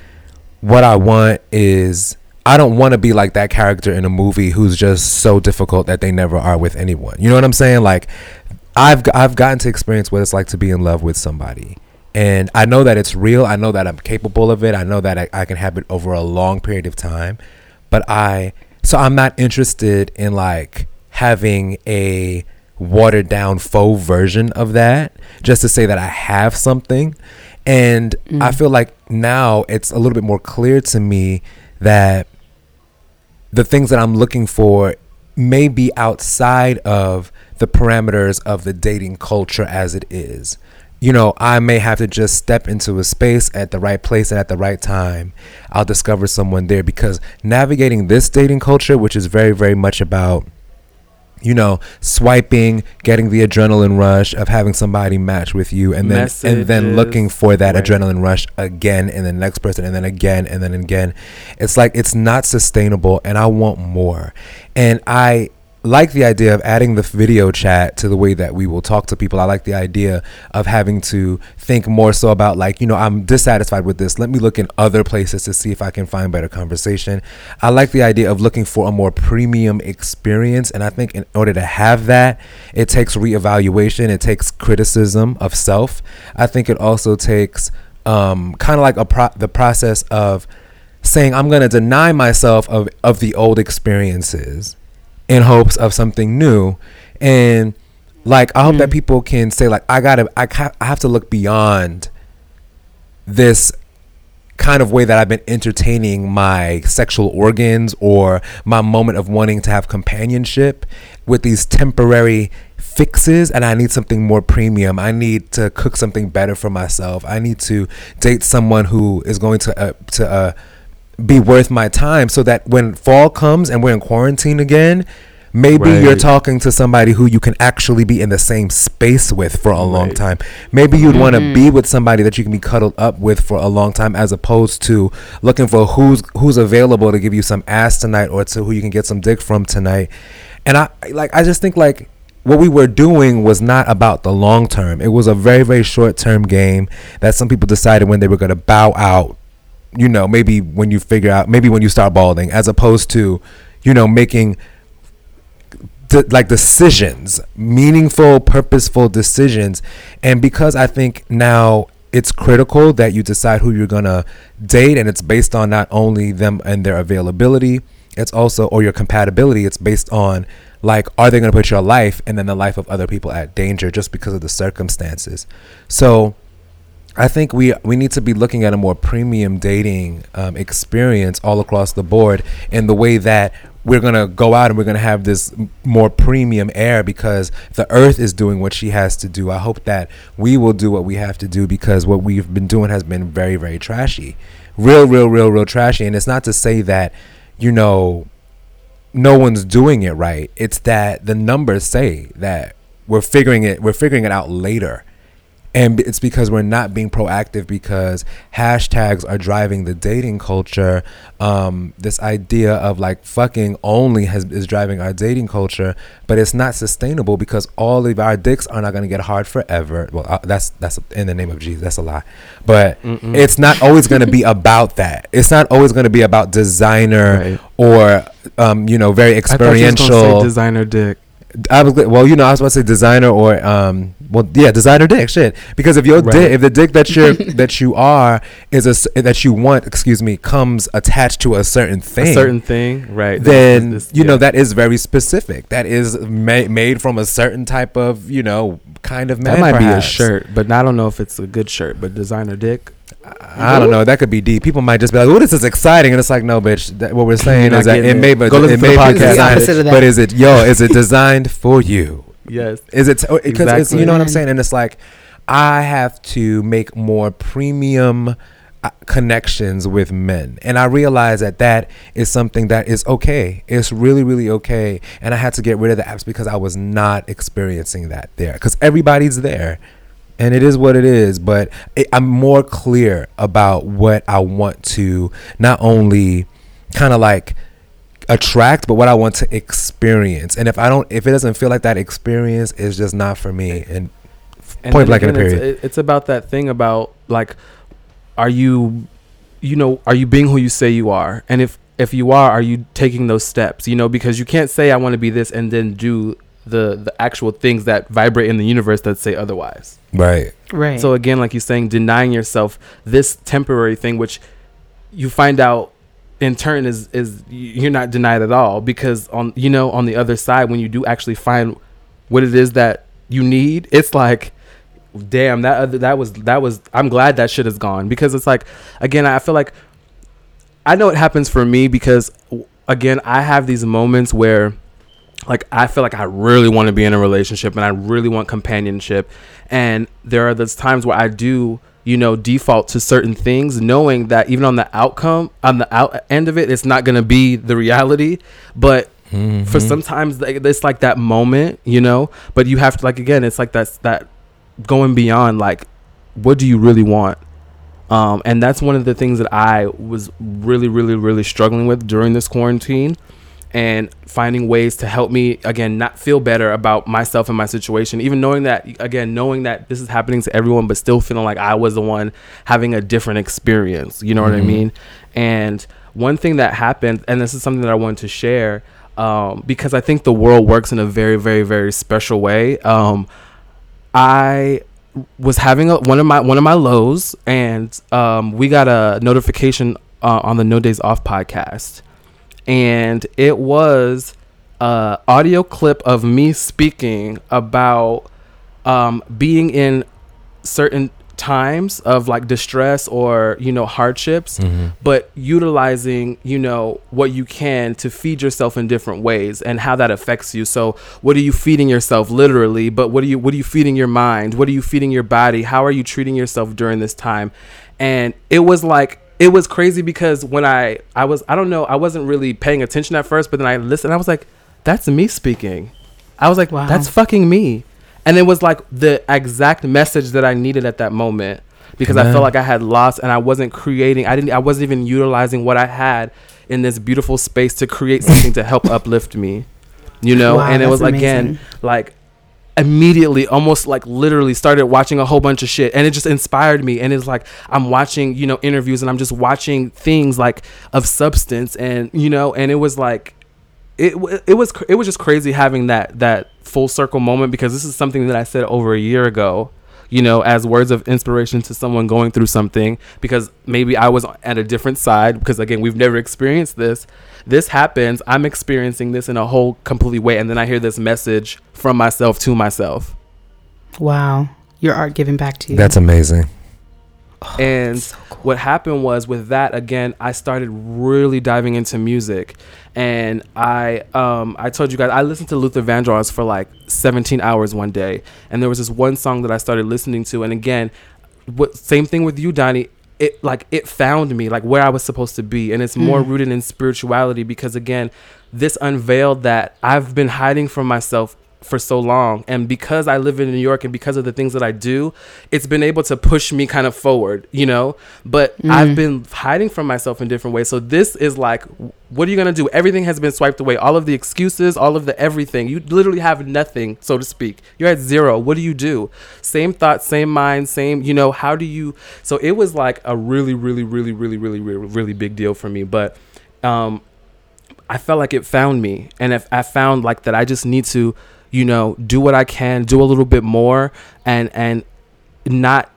what I want is I don't want to be like that character in a movie who's just so difficult that they never are with anyone. You know what I'm saying? Like I've I've gotten to experience what it's like to be in love with somebody. And I know that it's real. I know that I'm capable of it. I know that I, I can have it over a long period of time. But I so I'm not interested in like having a watered down faux version of that just to say that I have something. And I Mm. feel like now it's a little bit more clear to me that the things that I'm looking for may be outside of the parameters of the dating culture as it is. You know, I may have to just step into a space at the right place and at the right time. I'll discover someone there because navigating this dating culture, which is very, very much about you know, swiping, getting the adrenaline rush of having somebody match with you, and then and then looking for that right. adrenaline rush again, and the next person, and then again, and then again. It's like it's not sustainable, and I want more. And I like the idea of adding the video chat to the way that we will talk to people. I like the idea of having to think more so about like, you know, I'm dissatisfied with this. Let me look in other places to see if I can find better conversation. I like the idea of looking for a more premium experience. And I think in order to have that, it takes reevaluation, it takes criticism of self. I think it also takes um, kind of like a pro- the process of saying I'm going to deny myself of, of the old experiences in hopes of something new. And like i hope that Mm. people can say like i gotta I, ca- I have to look beyond this kind of way that i've been entertaining my sexual organs or my moment of wanting to have companionship with these temporary fixes and i need something more premium. I need to cook something better for myself. I need to date someone who is going to uh, to uh, be worth my time so that when fall comes and we're in quarantine again maybe you're talking to somebody who you can actually be in the same space with for a long time. Maybe you'd want to be mm-hmm. with somebody that you can be cuddled up with for a long time as opposed to looking for who's who's available to give you some ass tonight or to who you can get some dick from tonight. And i like i just think like what we were doing was not about the long term. It was a very very short term game that some people decided when they were going to bow out you know, maybe when you figure out, maybe when you start balding, as opposed to, you know, making de- like decisions, meaningful, purposeful decisions. And because I think now it's critical that you decide who you're gonna date, and it's based on not only them and their availability, it's also or your compatibility. It's based on like, are they gonna put your life and then the life of other people at danger just because of the circumstances? So. I think we we need to be looking at a more premium dating um, experience all across the board in the way that we're gonna go out and we're gonna have this more premium air because the earth is doing what she has to do. I hope that we will do what we have to do because what we've been doing has been very very trashy, real real real real trashy. And it's not to say that you know no one's doing it right. It's that the numbers say that we're figuring it we're figuring it out later and it's because we're not being proactive because hashtags are driving the dating culture um, this idea of like fucking only has is driving our dating culture but it's not sustainable because all of our dicks are not going to get hard forever well uh, that's that's in the name of jesus that's a lie but Mm-mm. it's not always going to be about that it's not always going to be about designer Right. or um, you know very I thought you was gonna say experiential designer dick. I was well, you know, I was about to say designer or um, well, yeah, designer dick, shit. Because if your Right. dick, if the dick that you're [LAUGHS] that you are is a s- that you want, excuse me, comes attached to a certain thing, A certain thing, right? then This- this- you know yeah. that is very specific. That is ma- made from a certain type of you know kind of man. that might be a shirt, but I don't know if it's a good shirt. But designer dick, I don't know. That could be deep. People might just be like, "Oh, this is exciting," and it's like, no, bitch. That, what we're saying is that it it. may, but it may be podcast. Designed, opposite of that. but is it yo? Is it designed for you? [LAUGHS] yes, Is it because it's Exactly. you know what I'm saying? And it's like I have to make more premium uh, connections with men, and I realize that that is something that is okay. It's really really okay, and I had to get rid of the apps because I was not experiencing that there because everybody's there. And it is what it is, but it, I'm more clear about what I want to not only kind of like attract but what i want to experience and if i don't if it doesn't feel like that experience is just not for me and And Point blank in a again, it's- period. It's about that thing about like, are you, you know, are you being who you say you are? And if if you are, are you taking those steps? You know, because you can't say I want to be this and then do the the actual things that vibrate in the universe that say otherwise. right Right. So again, like you're saying, denying yourself this temporary thing, which you find out in turn is is you're not denied at all because on you know on the other side when you do actually find what it is that you need, it's like damn that other, that was that was I'm glad that shit is gone because it's like again I feel like I know it happens for me because again I have these moments where like I feel like I really want to be in a relationship and I really want companionship. And there are those times where I do you know default to certain things knowing that even on the outcome on the out end of it it's not going to be the reality. But Mm-hmm. for sometimes it's like that moment you know? But you have to like again it's like that's that going beyond like what do you really want? Um, and that's one of the things that I was really, really, really struggling with during this quarantine and finding ways to help me again not feel better about myself and my situation even knowing that again knowing that this is happening to everyone but still feeling like I was the one having a different experience. You know what I Mhm. mean? And one thing that happened and this is something that I wanted to share um, because I think the world works in a very very very special way. Um, I was having a, one of my one of my lows, and um, we got a notification uh, on the No Days Off podcast, and it was a audio clip of me speaking about um, being in certain times of like distress or you know hardships Mm-hmm. but utilizing you know what you can to feed yourself in different ways and how that affects you. So what are you feeding yourself literally? But what are you what are you feeding your mind? What are you feeding your body? How are you treating yourself during this time? And it was like it was crazy because when i i was i don't know i wasn't really paying attention at first but then i listened i was like that's me speaking i was like Wow. that's fucking me and it was like the exact message that i needed at that moment because I felt like I had lost and I wasn't creating. I didn't. I wasn't even utilizing what I had in this beautiful space to create something to help uplift me. You know, Wow, and it that's was again like immediately almost like literally started watching a whole bunch of shit. And it just inspired me. And it's like i'm watching you know interviews and i'm just watching things like of substance. And you know and it was like it it was it was just crazy having that that full circle moment because this is something that I said over a year ago you know as words of inspiration to someone going through something because maybe I was at a different side because again we've never experienced this. This happens. I'm experiencing this in a whole completely way. And then I hear this message from myself to myself wow. Your art giving back to you. That's amazing. and so cool. what happened was with that again i started really diving into music and i um i told you guys i listened to luther vandross for like 17 hours one day and there was this one song that i started listening to and again what same thing with you donnie it like it found me like where i was supposed to be and it's more Mm. rooted in spirituality because again this unveiled that i've been hiding from myself for so long and because i live in new york and because of the things that i do it's been able to push me kind of forward you know? But i've Mm. been hiding from myself in different ways. So this is like what are you going to do? Everything has been swiped away. All of the excuses all of the everything. You literally have nothing so to speak. You're at zero. What do you do? Same thought same mind same you know how do you so it was like a really really really really really really, really big deal for me. But um I felt like it found me, and if I found like that, I just need to, you know, do what I can, do a little bit more, and and not.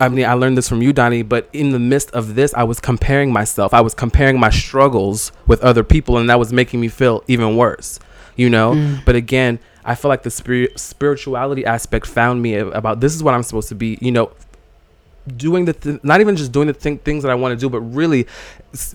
I mean, I learned this from you, Donnie. But in the midst of this, I was comparing myself. I was comparing my struggles with other people, and that was making me feel even worse. You know. Mm. But again, I feel like the spirit spirituality aspect found me about this is what I'm supposed to be. You know, doing the th- not even just doing the th- things that I want to do, but really,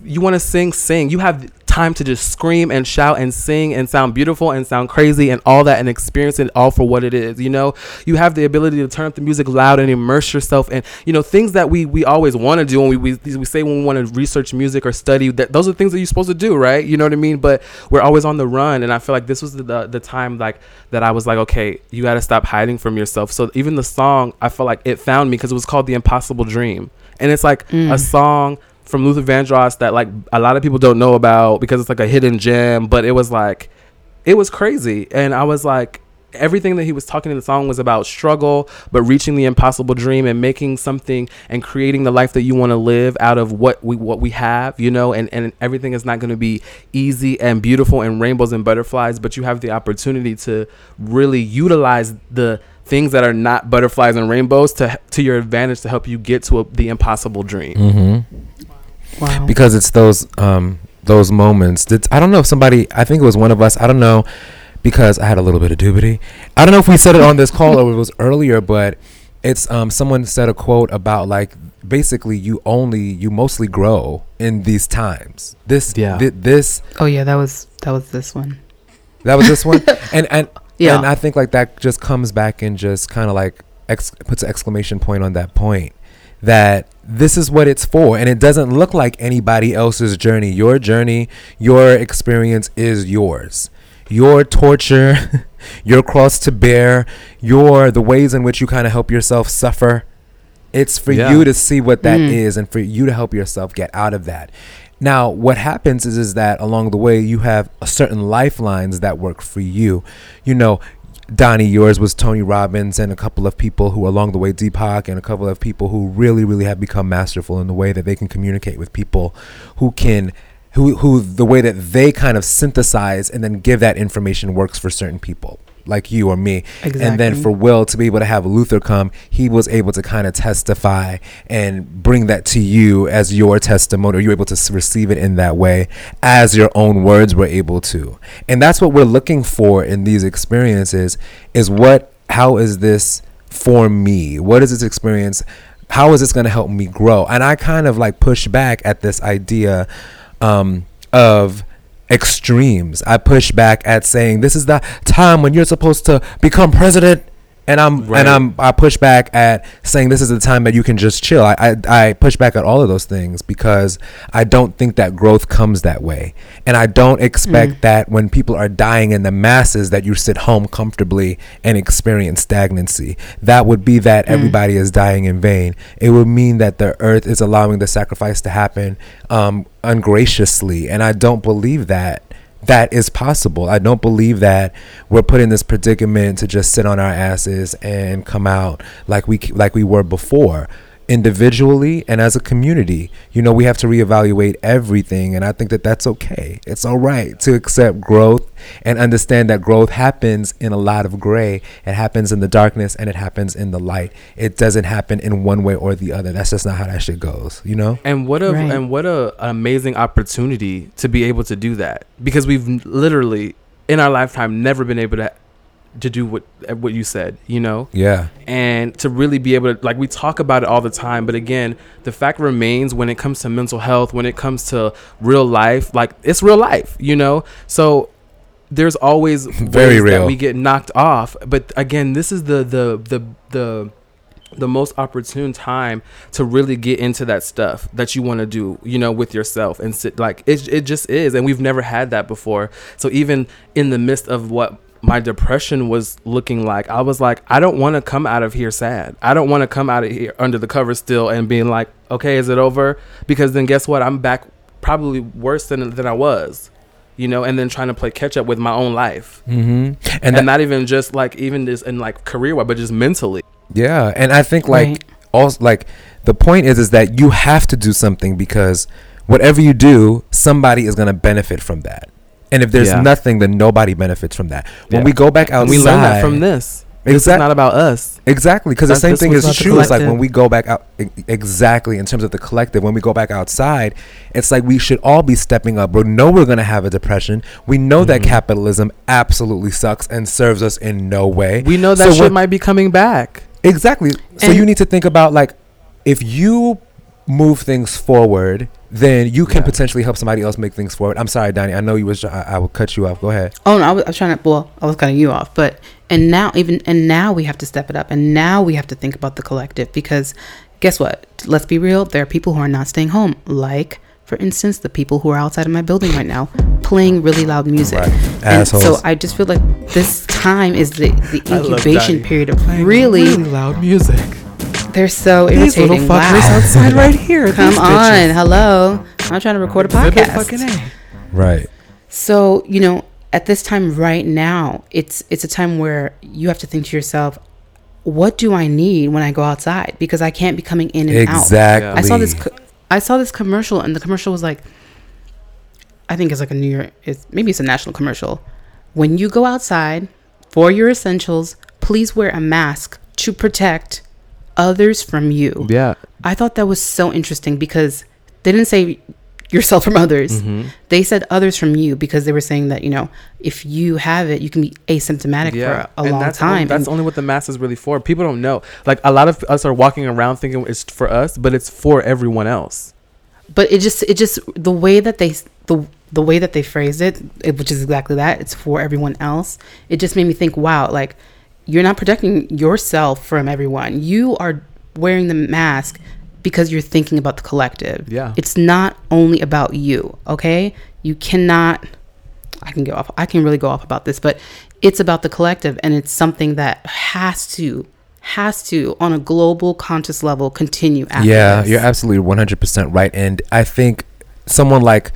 you want to sing, sing. You have time to just scream and shout and sing and sound beautiful and sound crazy and all that and experience it all for what it is. You know, you have the ability to turn up the music loud and immerse yourself in you know things that we we always want to do and we, we we say when we want to research music or study that those are things that you're supposed to do, right? You know what I mean? But we're always on the run, and I feel like this was the the, the time like that I was like, okay, you got to stop hiding from yourself. So even the song, I felt like it found me because it was called "The Impossible Dream," and it's like Mm. a song from Luther Vandross that like a lot of people don't know about because it's like a hidden gem. But it was like, it was crazy, and I was like. Everything that he was talking in the song was about struggle, but reaching the impossible dream and making something and creating the life that you want to live out of what we what we have, you know. And and everything is not going to be easy and beautiful and rainbows and butterflies, but you have the opportunity to really utilize the things that are not butterflies and rainbows to to your advantage to help you get to a, the impossible dream. Mm-hmm. Wow. because it's those um those moments that I don't know if somebody I think it was one of us I don't know because I had a little bit of dubity I don't know if we said it on this call or it was earlier but it's um someone said a quote about like basically you only you mostly grow in these times this Yeah. thi- this oh yeah, that was that was this one. that was this one [LAUGHS] and and Yeah. and I think like that just comes back and just kind of like ex- puts an exclamation point on that point that this is what it's for and it doesn't look like anybody else's journey your journey your experience is yours your torture [LAUGHS] your cross to bear your the ways in which you kind of help yourself suffer it's for Yeah. you to see what that is Mm. and for you to help yourself get out of that now what happens is is that along the way you have certain lifelines that work for you. You know Donnie, yours was Tony Robbins and a couple of people who along the way Deepak and a couple of people who really, really have become masterful in the way that they can communicate with people who can who who the way that they kind of synthesize and then give that information works for certain people like you or me. And then for Will to be able to have Luther come, he was able to kind of testify and bring that to you as your testimony, or you were able to receive it in that way as your own words were able to. And that's what we're looking for in these experiences is what, how is this for me? What is this experience? How is this going to help me grow? And I kind of like push back at this idea um, of extremes. I push back at saying this is the time when you're supposed to become president. And I'm Right. and I'm I push back at saying this is the time that you can just chill. I, I I push back at all of those things because I don't think that growth comes that way. And I don't expect Mm. that when people are dying in the masses that you sit home comfortably and experience stagnancy. That would be that Mm. everybody is dying in vain. It would mean that the earth is allowing the sacrifice to happen um, ungraciously. And I don't believe that that is possible. I don't believe that we're put in this predicament to just sit on our asses and come out like we like we were before individually and as a community. You know, we have to reevaluate everything and I think that that's okay. It's all right to accept growth and understand that growth happens in a lot of gray. It happens in the darkness and it happens in the light. It doesn't happen in one way or the other. That's just not how that shit goes, you know? And what a Right. and what a amazing opportunity to be able to do that because we've literally in our lifetime never been able to to do what what you said, you know, Yeah. and to really be able to like we talk about it all the time, but again, the fact remains when it comes to mental health, when it comes to real life, like it's real life, you know. So there's always [LAUGHS] Very ways real. that we get knocked off, but again, this is the the the the the most opportune time to really get into that stuff that you want to do, you know, with yourself and sit like it it just is and we've never had that before. So even in the midst of what my depression was looking like, I was like I don't want to come out of here sad. I don't want to come out of here under the cover still and being like, "Okay, is it over?" Because then guess what? I'm back probably worse than than I was. You know, and then trying to play catch up with my own life. Mhm. And, And, that, not even just like even just in like career wise, but just mentally. Yeah, and I think like Right. also like the point is is that you have to do something because whatever you do, somebody is going to benefit from that. And if there's Yeah. nothing, then nobody benefits from that. When Yeah. we go back outside, we learn that from this. This is not about us. Exactly, because the same thing is true. It's like when we go back out, exactly in terms of the collective. When we go back outside, it's like we should all be stepping up. We know we're gonna have a depression. We know that Mhm. capitalism absolutely sucks and serves us in no way. We know that So shit might be coming back. Exactly. So And- you need to think about like if you move things forward, then you can Yeah. potentially help somebody else make things forward. I'm sorry, Donnie. I know you was. I, I will cut you off. Go ahead. Oh no, I was, I was trying to. Well, I was cutting you off, but and now even and now we have to step it up, and now we have to think about the collective because guess what? Let's be real. There are people who are not staying home, like for instance, the people who are outside of my building right now playing really loud music. Right. And Assholes. so I just feel like this time is the the incubation period of really, loud music. They're so These little irritating. fuckers Wow. outside right here. Come these on, bitches. hello. I'm trying to record a Exhibit podcast. fucking A. Right. So, you know, at this time right now, it's it's a time where you have to think to yourself, what do I need when I go outside? Because I can't be coming in and out. Exactly. I saw this co- I saw this commercial and the commercial was like I think it's like a New York it's maybe it's a national commercial. When you go outside for your essentials, please wear a mask to protect others from you. Yeah. I thought that was so interesting because they didn't say yourself [LAUGHS] from others. Mhm. They said others from you because they were saying that, you know, if you have it, you can be asymptomatic for a, a and long that's time. Only, that's And- only what the mask is really for. People don't know. Like a lot of us are walking around thinking it's for us, but it's for everyone else. but it just it just the way that they the the way that they phrased it, it which is exactly that, it's for everyone else. It just made me think, wow, like you're not protecting yourself from everyone. You are wearing the mask because you're thinking about the collective. Yeah. It's not only about you, okay? You cannot I can go off I can really go off about this, but it's about the collective and it's something that has to has to on a global conscious level continue after Yeah, this. you're absolutely 100% right. And I think someone like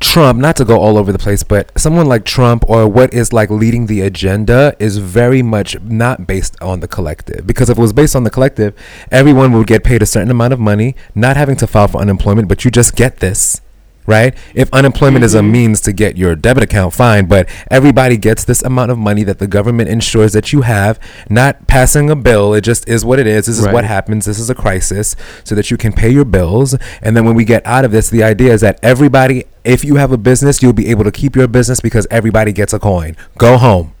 Trump, not to go all over the place, but someone like Trump or what is like leading the agenda is very much not based on the collective. Because if it was based on the collective, everyone would get paid a certain amount of money, not having to file for unemployment, but you just get this. Right? If unemployment is a Mhm. means to get your debit account, fine, but everybody gets this amount of money that the government ensures that you have, not passing a bill. It just is what it is. This is what happens. This is a crisis so that you can pay your bills. And then when we get out of this, the idea is that everybody, if you have a business, you'll be able to keep your business because everybody gets a coin. Go home.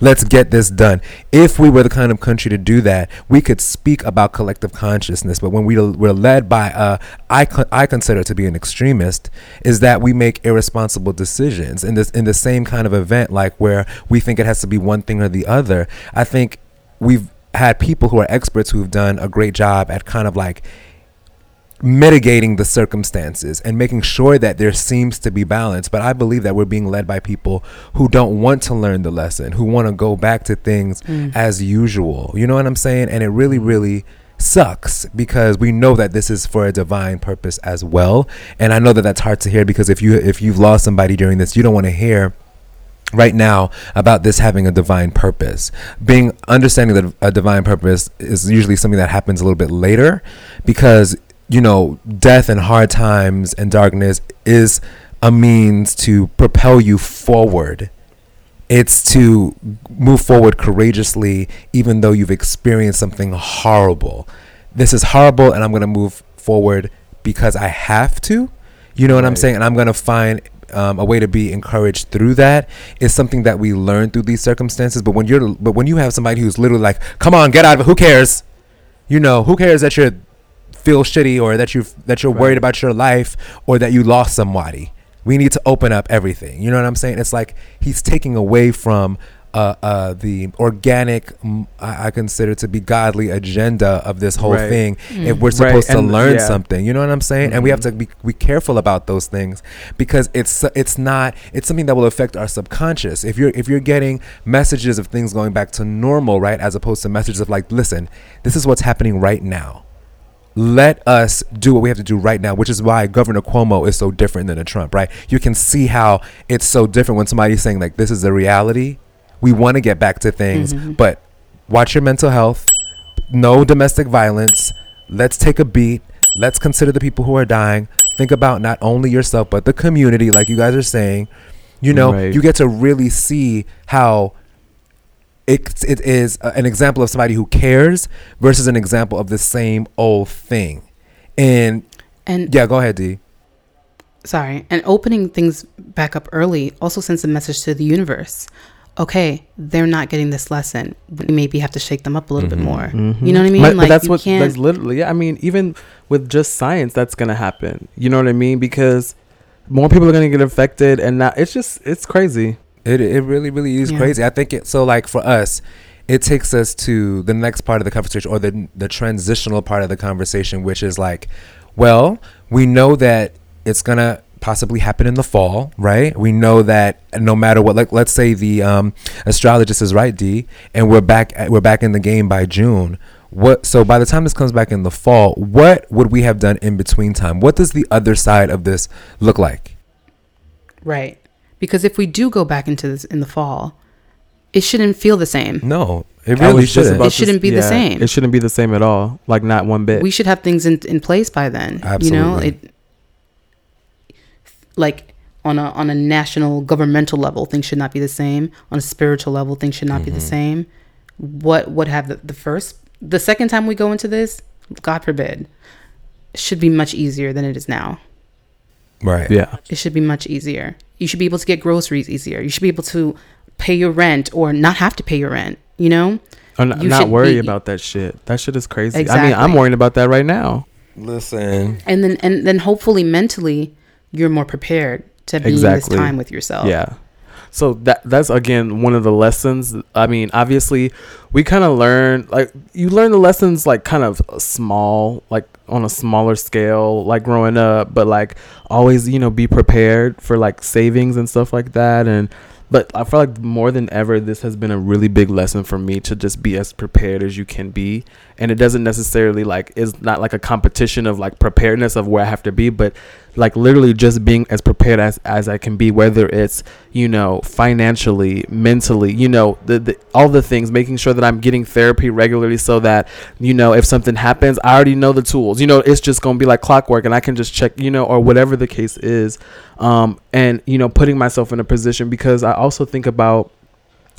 Let's get this done. If we were the kind of country to do that, we could speak about collective consciousness. But when we we're led by a, I co- I consider to be an extremist, is that we make irresponsible decisions in this in the same kind of event, like where we think it has to be one thing or the other. I think we've had people who are experts who've done a great job at kind of like mitigating the circumstances and making sure that there seems to be balance. But I believe that we're being led by people who don't want to learn the lesson, who want to go back to things Mm. as usual. You know what I'm saying? And it really, really sucks because we know that this is for a divine purpose as well. And I know that that's hard to hear because if you if you've lost somebody during this, you don't want to hear right now about this having a divine purpose. Being understanding that a divine purpose is usually something that happens a little bit later because you know death and hard times and darkness is a means to propel you forward. It's to move forward courageously even though you've experienced something horrible. This is horrible and I'm going to move forward because I have to. You know what I'm saying? And I'm going to find um, a way to be encouraged through that is something that we learn through these circumstances. But when you're, but when you have somebody who's literally like, "Come on, get out of it. Who cares?" You know, who cares that you feel shitty or that you that you're worried about your life or that you lost somebody. We need to open up everything. You know what I'm saying? It's like he's taking away from uh, uh, the organic, I, I consider to be godly agenda of this whole Right. thing. If Mm. we're Right, supposed to and- learn yeah. something, you know what I'm saying? And we have Mhm. to be, be careful about those things because it's it's not it's something that will affect our subconscious. If you're if you're getting messages of things going back to normal, right, as opposed to messages of like, listen, this is what's happening right now let us do what we have to do right now, which is why Governor Cuomo is so different than a Trump, right? You can see how it's so different when somebody's saying, like, this is the reality. We want to get back to things, Mhm. but watch your mental health, no domestic violence. Let's take a beat. Let's consider the people who are dying. Think about not only yourself, but the community, like you guys are saying. You know, Right. you get to really see how it it is an example of somebody who cares versus an example of the same old thing. And And yeah, go ahead, D. sorry, and opening things back up early also sends a message to the universe. Okay, they're not getting this lesson. We maybe have to shake them up a little bit mm-hmm. more. You mm-hmm. know what I mean? But, but that's what can't- that's literally. Yeah, I mean, even with just science, that's gonna happen. You know what I mean? Because more people are gonna get affected, and now it's just it's crazy. It it really really is Yeah. crazy. I think it so like for us, it takes us to the next part of the conversation or the the transitional part of the conversation, which is like, well, we know that it's gonna possibly happen in the fall, right? We know that no matter what, like let's say the um, astrologist is right, D, and we're back at, we're back in the game by June. What so by the time this comes back in the fall, what would we have done in between time? What does the other side of this look like? right. Because if we do go back into this in the fall, it shouldn't feel the same. No, it really was just shouldn't. about It shouldn't s- be the same. It shouldn't be the same at all. Like not one bit. we should have things in, in place by then. Absolutely. You know, it like on a on a national governmental level, things should not be the same. On a spiritual level, things should not be the Mm-hmm. same. What would have the, the first the second time we go into this, God forbid, should be much easier than it is now. right. yeah. It should be much easier. You should be able to get groceries easier. You should be able to pay your rent or not have to pay your rent, you know? Or n- You not worry be- about that shit. That shit is crazy. I mean, I'm worrying about that right now. Listen. And then and then hopefully mentally you're more prepared to be in Exactly. this time with yourself. Yeah. So that that's again one of the lessons. I mean, obviously, we kind of learn like you learn the lessons like kind of small, like on a smaller scale, like growing up. But like always, you know, be prepared for like savings and stuff like that. And but I feel like more than ever, this has been a really big lesson for me to just be as prepared as you can be. And it doesn't necessarily like is not like a competition of like preparedness of where I have to be, but like literally just being as prepared as as I can be, whether it's you know financially, mentally, you know the, the all the things, making sure that I'm getting therapy regularly, so that you know if something happens, I already know the tools. You know, it's just gonna be like clockwork, and I can just check, you know, or whatever the case is, um, and you know, putting myself in a position because I also think about,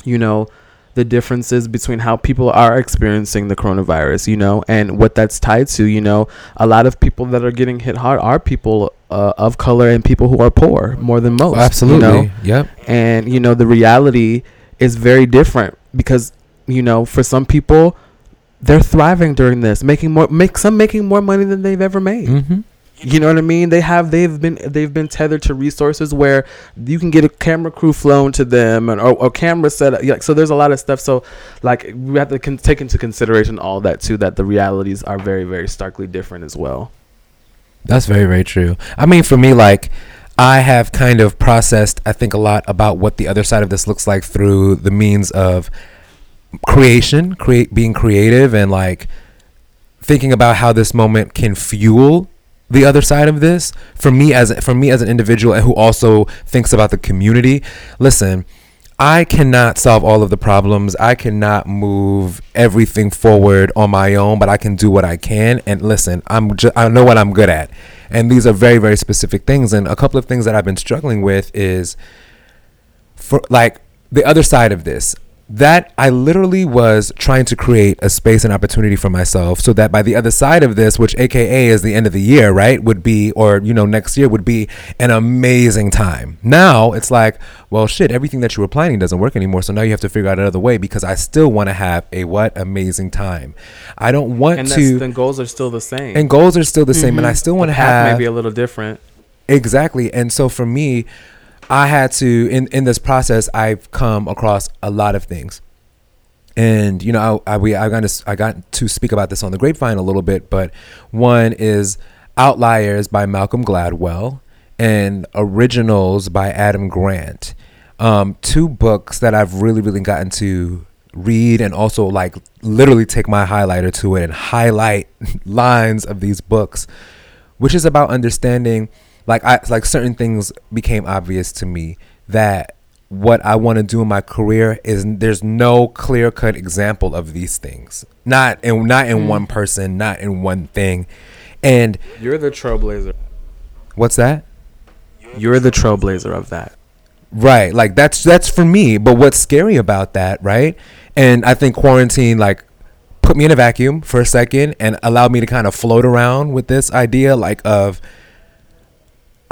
you know the differences between how people are experiencing the coronavirus, you know, and what that's tied to. You know, a lot of people that are getting hit hard are people uh, of color and people who are poor more than most. Absolutely. You know? Yep. And, you know, the reality is very different because, you know, for some people, they're thriving during this, making more, make some making more money than they've ever made. Mm-hmm. You know what I mean? They have they've been they've been tethered to resources where you can get a camera crew flown to them and or, or camera set up. Like so, there's a lot of stuff. So like we have to con- take into consideration all that too. That the realities are very very starkly different as well. That's very, very true. I mean, for me, like, I have kind of processed, I think, a lot about what the other side of this looks like through the means of creation, create being creative, and like thinking about how this moment can fuel the other side of this. For me, as for me as an individual who also thinks about the community, listen. I cannot solve all of the problems. I cannot move everything forward on my own, but I can do what I can. And listen, I'm I know what I'm good at, and these are very very specific things. And a couple of things that I've been struggling with is for like the other side of this that I literally was trying to create a space and opportunity for myself so that by the other side of this, which AKA is the end of the year, right, would be, or, you know, next year would be an amazing time. Now it's like, well, shit, everything that you were planning doesn't work anymore. So now you have to figure out another way because I still want to have a what amazing time. I don't want And to, then goals are still the same. and goals are still the same. And I mm-hmm. still want to have Maybe a little different. Exactly. And so for me, I had to in in this process I've come across a lot of things. And you know, I, I we I got to I got to speak about this on the grapevine a little bit, but one is Outliers by Malcolm Gladwell and Originals by Adam Grant. Um, two books that I've really really gotten to read and also like literally take my highlighter to it and highlight [LAUGHS] lines of these books which is about understanding like I like certain things became obvious to me that what I want to do in my career is there's no clear cut example of these things. Not in not in mm. one person, not in one thing. And You're the trailblazer. what's that? You're the trailblazer of that. Right. Like that's that's for me. But what's scary about that, right? And I think quarantine like put me in a vacuum for a second and allowed me to kind of float around with this idea like of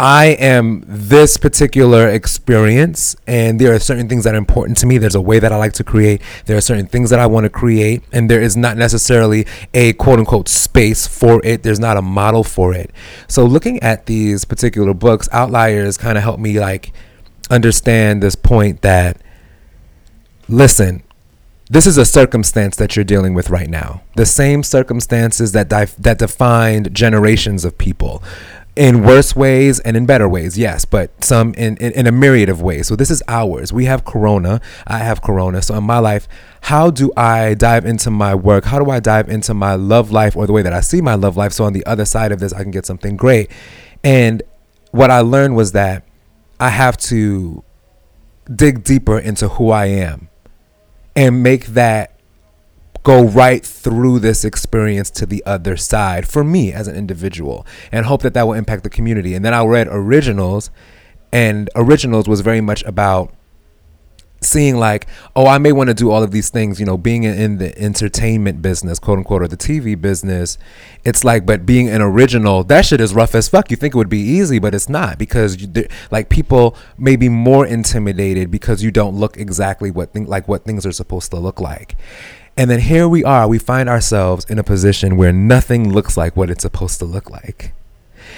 I am this particular experience, and there are certain things that are important to me. There's a way that I like to create. There are certain things that I want to create, and there is not necessarily a quote unquote space for it. There's not a model for it. So, looking at these particular books, Outliers kind of helped me like understand this point that listen, this is a circumstance that you're dealing with right now. The same circumstances that dif- that defined generations of people in worse ways and in better ways, yes, but some in, in, in, a myriad of ways. So this is ours. We have Corona. I have Corona. So in my life, how do I dive into my work? How do I dive into my love life or the way that I see my love life? So on the other side of this, I can get something great. And what I learned was that I have to dig deeper into who I am and make that go right through this experience to the other side for me as an individual and hope that that will impact the community. And then I read Originals, and Originals was very much about seeing like, oh, I may want to do all of these things, you know, being in the entertainment business, quote unquote, or the TV business. It's like, but being an original, that shit is rough as fuck. You think it would be easy, but it's not because you, like people may be more intimidated because you don't look exactly what thing, like what things are supposed to look like. And then here we are, we find ourselves in a position where nothing looks like what it's supposed to look like.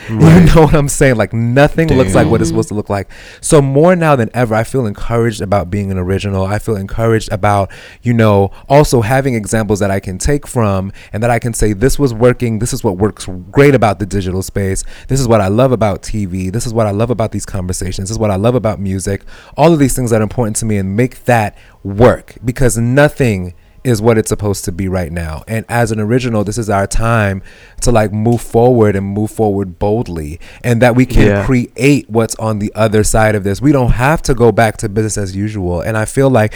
Right. You know what I'm saying? Like nothing Damn. looks like what it's supposed to look like. So more now than ever, I feel encouraged about being an original. I feel encouraged about, you know, also having examples that I can take from and that I can say this was working. This is what works great about the digital space. This is what I love about TV. This is what I love about these conversations. This is what I love about music. All of these things that are important to me and make that work because nothing is what it's supposed to be right now. And as an original, this is our time to like move forward and move forward boldly and that we can yeah. create what's on the other side of this. We don't have to go back to business as usual. And I feel like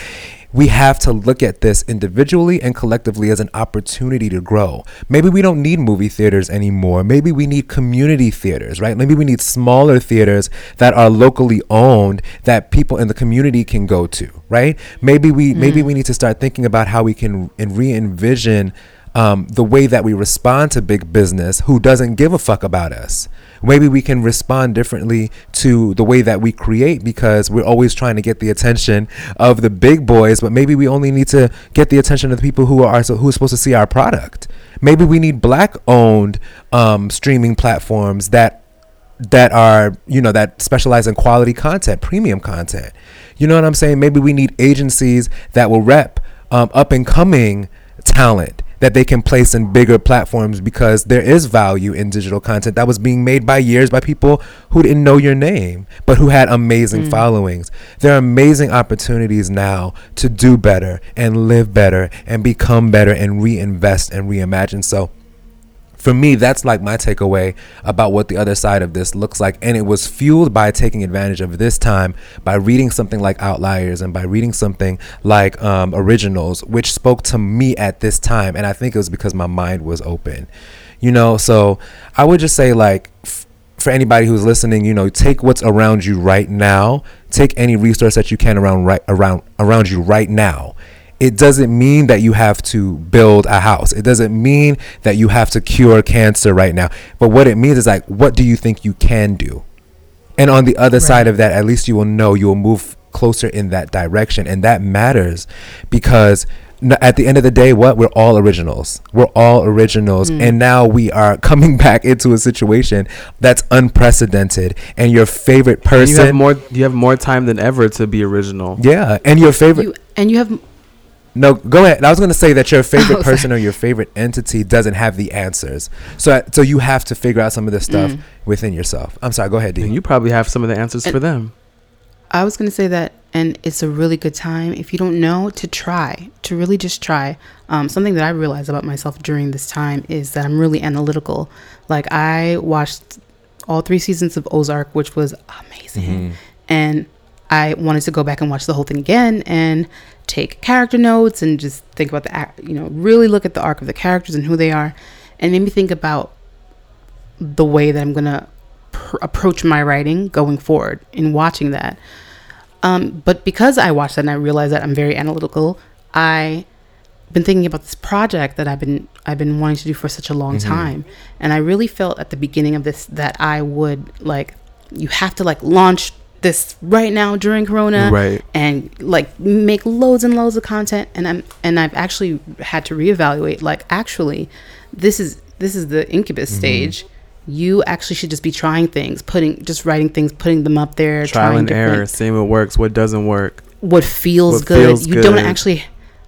we have to look at this individually and collectively as an opportunity to grow. Maybe we don't need movie theaters anymore. Maybe we need community theaters, right? Maybe we need smaller theaters that are locally owned that people in the community can go to, right? Maybe we mm. maybe we need to start thinking about how we can re-envision um, the way that we respond to big business who doesn't give a fuck about us. Maybe we can respond differently to the way that we create because we're always trying to get the attention of the big boys, but maybe we only need to get the attention of the people who are who are supposed to see our product. Maybe we need black owned um, streaming platforms that that are you know that specialize in quality content, premium content. You know what I'm saying? Maybe we need agencies that will rep um, up and coming talent that they can place in bigger platforms because there is value in digital content that was being made by years by people who didn't know your name but who had amazing mm. followings. There are amazing opportunities now to do better and live better and become better and reinvest and reimagine. So for me, that's like my takeaway about what the other side of this looks like. And it was fueled by taking advantage of this time by reading something like Outliers and by reading something like um, Originals, which spoke to me at this time. And I think it was because my mind was open, you know? So I would just say, like, for anybody who's listening, you know, take what's around you right now. Take any resource that you can around right around around you right now it doesn't mean that you have to build a house. It doesn't mean that you have to cure cancer right now. But what it means is like, what do you think you can do? And on the other right. side of that, at least you will know you will move closer in that direction. And that matters because at the end of the day, what? We're all originals. We're all originals. Mm. And now we are [LAUGHS] coming back into a situation that's unprecedented. And your favorite person. And you have more you have more time than ever to be original. Yeah. And your favorite you, and you have no, go ahead. I was going to say that your [LAUGHS] favorite oh, person or your favorite entity doesn't have the answers. So so you have to figure out some of this stuff mm. within yourself. I'm sorry, go ahead, And you probably have some of the answers and for them. I was going to say that and it's a really good time if you don't know to try, to really just try. Um, something that I realized about myself during this time is that I'm really analytical. Like I watched all three seasons of Ozark, which was amazing. Mm-hmm. And I wanted to go back and watch the whole thing again and take character notes and just think about the you know really look at the arc of the characters and who they are. And made me think about the way that i'm going to pr- approach my writing going forward in watching that. Um, but because I watched that and I realized that I'm very analytical, I been thinking about this project that I've been I've been wanting to do for such a long Mm-hmm. time, and I really felt at the beginning of this that I would like you have to like launch this right now during Corona, Right. and like make loads and loads of content, and I'm and I've actually had to reevaluate like actually this is this is the incubus Mm-hmm. stage. You actually should just be trying things, putting just writing things, putting them up there, Trial trying and error, seeing what works, what doesn't work. what feels What good. feels you don't actually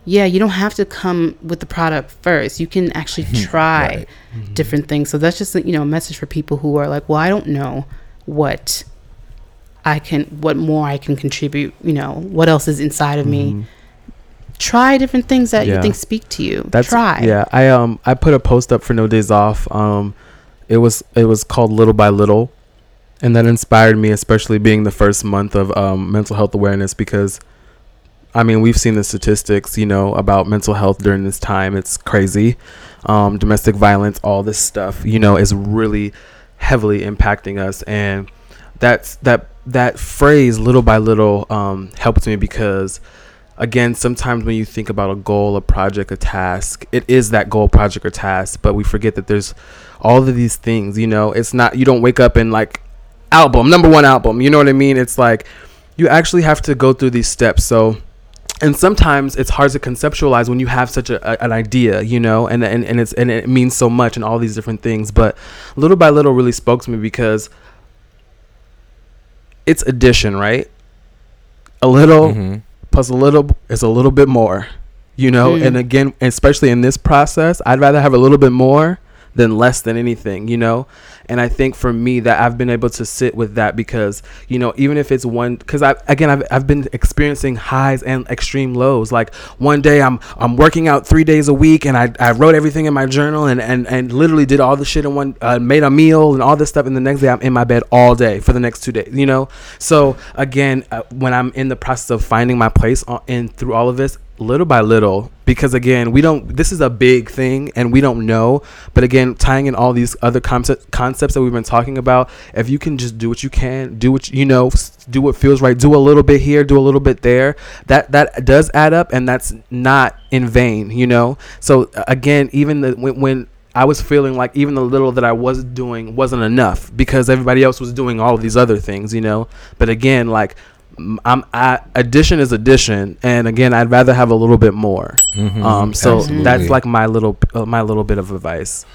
yeah, you don't have to come with the product first. You can actually try Right. different things. So that's just a, you know a message for people who are like, well, I don't know what I can, what more I can contribute. You know, what else is inside of me. Try different things that Mm-hmm. Yeah. you think speak to you. That's try. Yeah, I um I put a post up for No Days Off. Um, it was it was called Little by Little, and that inspired me, especially being the first month of um mental health awareness because. I mean, we've seen the statistics, you know, about mental health during this time. It's crazy. Um, domestic violence, all this stuff, you know, is really heavily impacting us. And that's that that phrase, little by little, um, helped me because again, sometimes when you think about a goal, a project, a task, it is that goal, project, or task, but we forget that there's all of these things, you know, it's not, you don't wake up and like, album, number one album, you know what I mean? It's like, you actually have to go through these steps. So, and sometimes it's hard to conceptualize when you have such a, a- an idea, you know, and, and, and it's, and it means so much and all these different things. But little by little really spoke to me because it's addition, right? A little Mhm. plus a little is a little bit more you know Mm. and again especially in this process i'd rather have a little bit more than less than anything you know? And i think for me that i've been able to sit with that because you know even if it's one because i again I've, I've been experiencing highs and extreme lows. Like one day i'm i'm working out three days a week and i, I wrote everything in my journal and, and and literally did all the shit in one uh, made a meal and all this stuff and the next day i'm in my bed all day for the next two days you know? So again uh, when i'm in the process of finding my place on, in through all of this little by little because again we don't this is a big thing and we don't know but again tying in all these other concept, concepts that we've been talking about if you can just do what you can do what you know do what feels right do a little bit here do a little bit there that that does add up and that's not in vain you know so uh, again even the when, when I was feeling like even the little that I was doing wasn't enough because everybody else was doing all of these other things, you know. But again, like I'm I, addition is addition, and again, I'd rather have a little bit more. Mhm. Um, so Absolutely. that's like my little uh, my little bit of advice.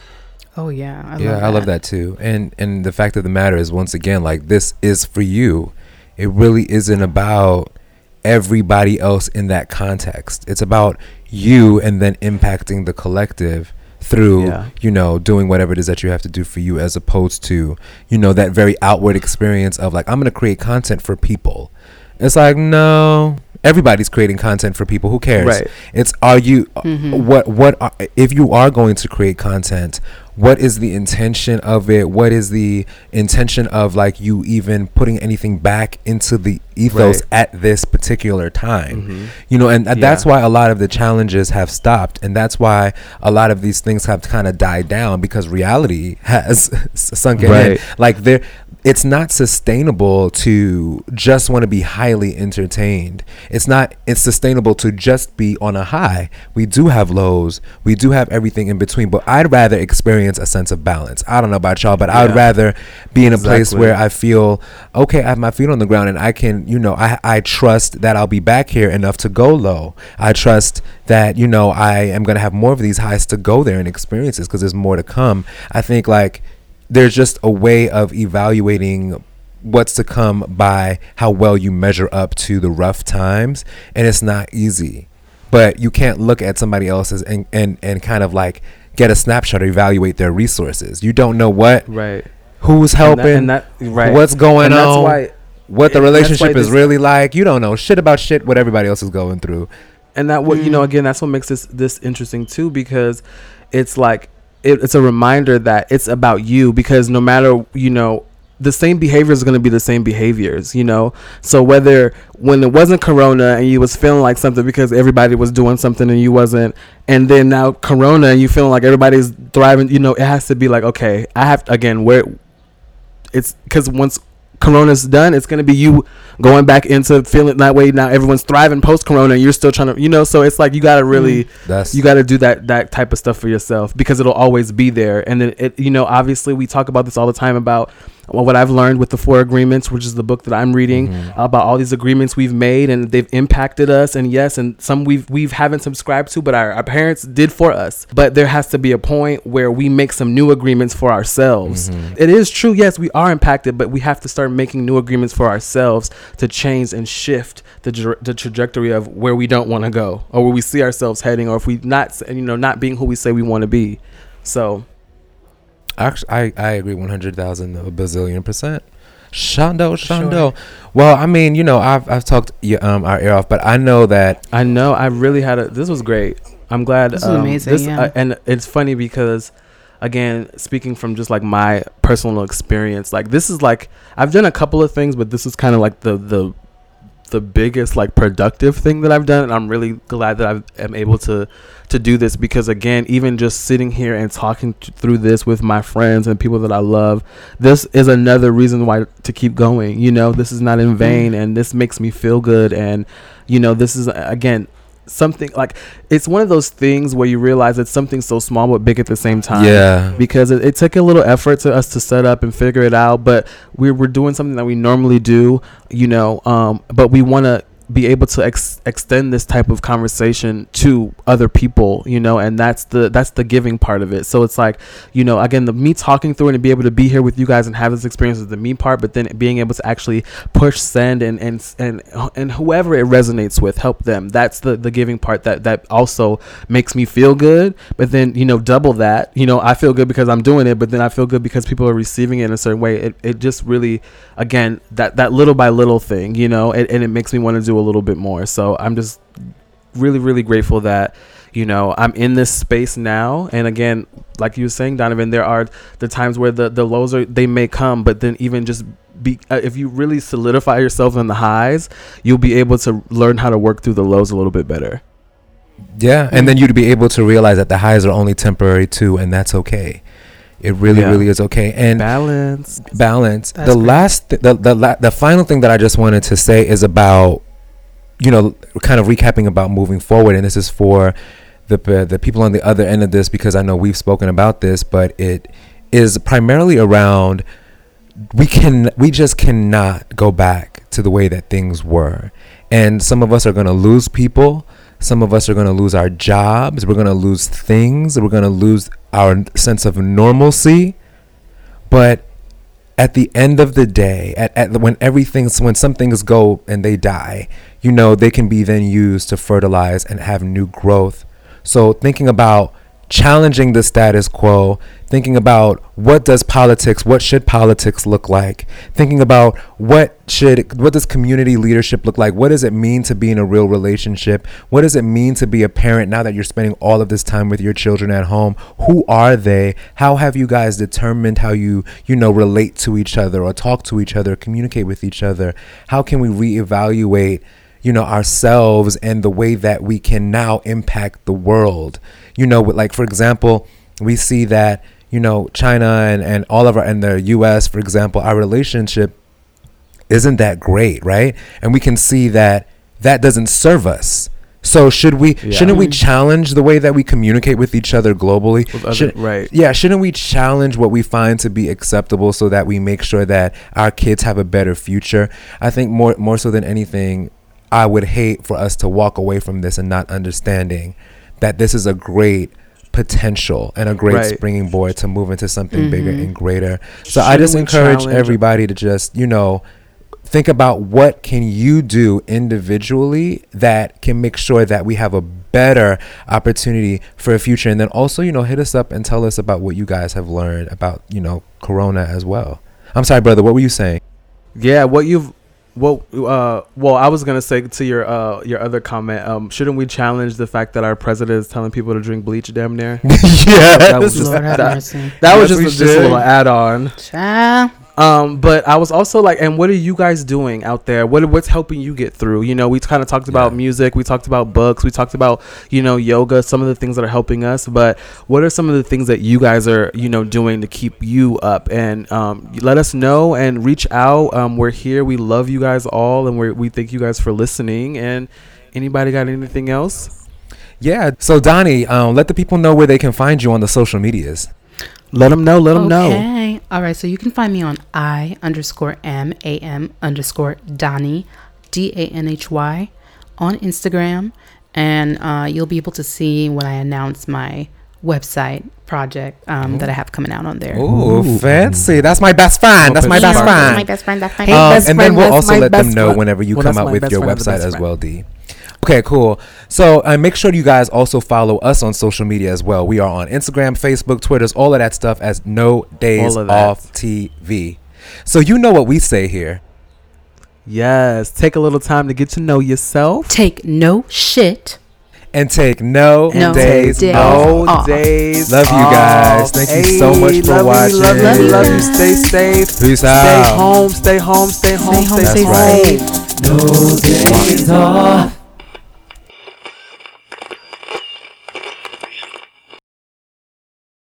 Oh yeah. I yeah, love I love that too. And and the fact of the matter is, once again, like this is for you. It really isn't about everybody else in that context. It's about you and then impacting the collective through Yeah. you know doing whatever it is that you have to do for you as opposed to you know that very outward experience of like i'm going to create content for people it's like no everybody's creating content for people who cares Right. it's are you Mhm. what what are, if you are going to create content what is the intention of it? What is the intention of like you even putting anything back into the ethos Right. at this particular time? Mhm. you know and uh, that's why a lot of the challenges have stopped and that's why a lot of these things have kind of died down because reality [LAUGHS] has s- sunk in. Like there it's not sustainable to just want to be highly entertained. It's not it's sustainable to just be on a high. We do have lows. We do have everything in between but i'd rather experience a sense of balance. I don't know about y'all but i'd rather be in a place where i feel okay i have my feet on the ground and i can you know i i trust that i'll be back here enough to go low. I trust that you know i am going to have more of these highs to go there and experiences because there's more to come. I think like there's just a way of evaluating what's to come by how well you measure up to the rough times and it's not easy but you can't look at somebody else's and and, and kind of like get a snapshot or evaluate their resources you don't know what Right. who's helping And that, and that right. what's going and that's on why what the and that's why relationship is really like you don't know shit about shit what everybody else is going through and that what you know Mm. again that's what makes this this interesting too because it's like it, it's a reminder that it's about you because no matter you know the same behavior is going to be the same behaviors you know? So whether when it wasn't corona and you was feeling like something because everybody was doing something and you wasn't and then now corona and you feeling like everybody's thriving you know it has to be like okay i have again where it's because once Corona's done, it's gonna be you going back into feeling that way. Now everyone's thriving post Corona, and you're still trying to, you know. So it's like you gotta really, That's you gotta do that that type of stuff for yourself because it'll always be there. And then it, you know, obviously we talk about this all the time about what I've learned with the four agreements, which is the book that I'm reading Mhm. about all these agreements we've made and they've impacted us. And yes, and some we've we've haven't subscribed to, but our, our parents did for us. But there has to be a point where we make some new agreements for ourselves. Mhm. It is true, yes, we are impacted, but we have to start making new agreements for ourselves to change and shift the the trajectory of where we don't want to go or where we see ourselves heading, or if we not you know not being who we say we want to be. So Actually, I, I agree 100,000, a bazillion percent. Shondo, Sure. Well, I mean, you know, I've, I've talked um, our ear off, but I know that, I know I really had a. This was great. I'm glad. This is amazing, yeah. uh, and it's funny because, again, speaking from just like my personal experience, like this is like I've done a couple of things, but this is kind of like the the the biggest like productive thing that I've done, and I'm really glad that I am able to to do this because again, even just sitting here and talking t- through this with my friends and people that I love, this is another reason why to keep going. You know, this is not in mm-hmm. vain, and this makes me feel good, and you know, this is again something like it's one of those things where you realize it's something so small but big at the same time yeah. because it, it took a little effort to us to set up and figure it out but we're, we're doing something that we normally do you know um, but we want to be able to ex- extend this type of conversation to other people you know and that's the that's the giving part of it. So it's like you know again the me talking through it and be able to be here with you guys and have this experience is the me part but then being able to actually push send and and and and whoever it resonates with help them. That's the the giving part that that also makes me feel good. But then you know double that you know i feel good because i'm doing it but then i feel good because people are receiving it in a certain way. It, it just really again that that little by little thing you know and, and it makes me want to do a little bit more so i'm just really really grateful that you know i'm in this space now and again like you were saying donovan there are the times where the the lows are they may come but then even just be uh, if you really solidify yourself in the highs you'll be able to learn how to work through the lows a little bit better Yeah. And then you'd be able to realize that the highs are only temporary too, and that's okay. It really, Yeah. really is okay. And balance balance. That's the great. last, th- the the la- the final thing that I just wanted to say is about, you know, kind of recapping about moving forward, and this is for the the people on the other end of this because I know we've spoken about this, but it is primarily around we can we just cannot go back to the way that things were, and some of us are going to lose people. Some of us are going to lose our jobs. We're going to lose things. We're going to lose our sense of normalcy. But at the end of the day, at, at when everything's when some things go and they die, you know they can be then used to fertilize and have new growth. So thinking about challenging the status quo, thinking about what does politics, what should politics look like, thinking about what should what does community leadership look like, what does it mean to be in a real relationship, what does it mean to be a parent now that you're spending all of this time with your children at home, who are they, how have you guys determined how you you know relate to each other or talk to each other, communicate with each other, how can we reevaluate you know ourselves and the way that we can now impact the world. You know with like for example we see that you know china and, and all of our and the us for example our relationship isn't that great right? And we can see that that doesn't serve us. So should we Yeah. shouldn't we challenge the way that we communicate with each other globally? Other- Should- right. yeah shouldn't we challenge what we find to be acceptable so that we make sure that our kids have a better future? I think more more so than anything i would hate for us to walk away from this and not understanding that this is a great potential and a great Right. springing board to move into something bigger Mhm. and greater. So i Shouldn't just encourage challenge- everybody to just you know think about what can you do individually that can make sure that we have a better opportunity for a future. And then also you know hit us up and tell us about what you guys have learned about you know corona as well. I'm sorry brother what were you saying? Yeah, what you've what uh well I was gonna say to your uh your other comment, um, shouldn't we challenge the fact that our president is telling people to drink bleach damn near? [LAUGHS] yeah That was Lord that- That was Yes, we just, a, just a little add on. Child. Um, but I was also like, and what are you guys doing out there? What what's helping you get through? You know, we kind of talked about Yeah. music, we talked about books, we talked about you know yoga, some of the things that are helping us. But what are some of the things that you guys are you know doing to keep you up? And um, let us know and reach out. Um, we're here. We love you guys all, and we we thank you guys for listening. And anybody got anything else? Yeah. So Donnie, um, let the people know where they can find you on the social medias. Let them know. Let them know. Okay. All right. So you can find me on I underscore M A M underscore Donnie, D A N H Y, on Instagram. And uh, you'll be able to see when I announce my website project um, that I have coming out on there. Ooh, fancy. That's my best friend. That's my best Yeah. friend. My best friend. That's my Hey, Um, best and then friend, we'll also let them know friend. whenever you Well, come that's out with your website as well, D. Okay, cool. So uh, make sure you guys also follow us on social media as well. We are on Instagram, Facebook, Twitters, all of that stuff as No Days of. Off TV. So you know what we say here. Yes. Take a little time to get to know yourself. Take no shit. And take no, No days, days off. No off. days. Love you guys. off. Thank you so much for love You, love watching. you, love you. Stay safe. Peace Stay out. home. Stay home. Stay home. Stay home, Stay stay home. safe. No days off.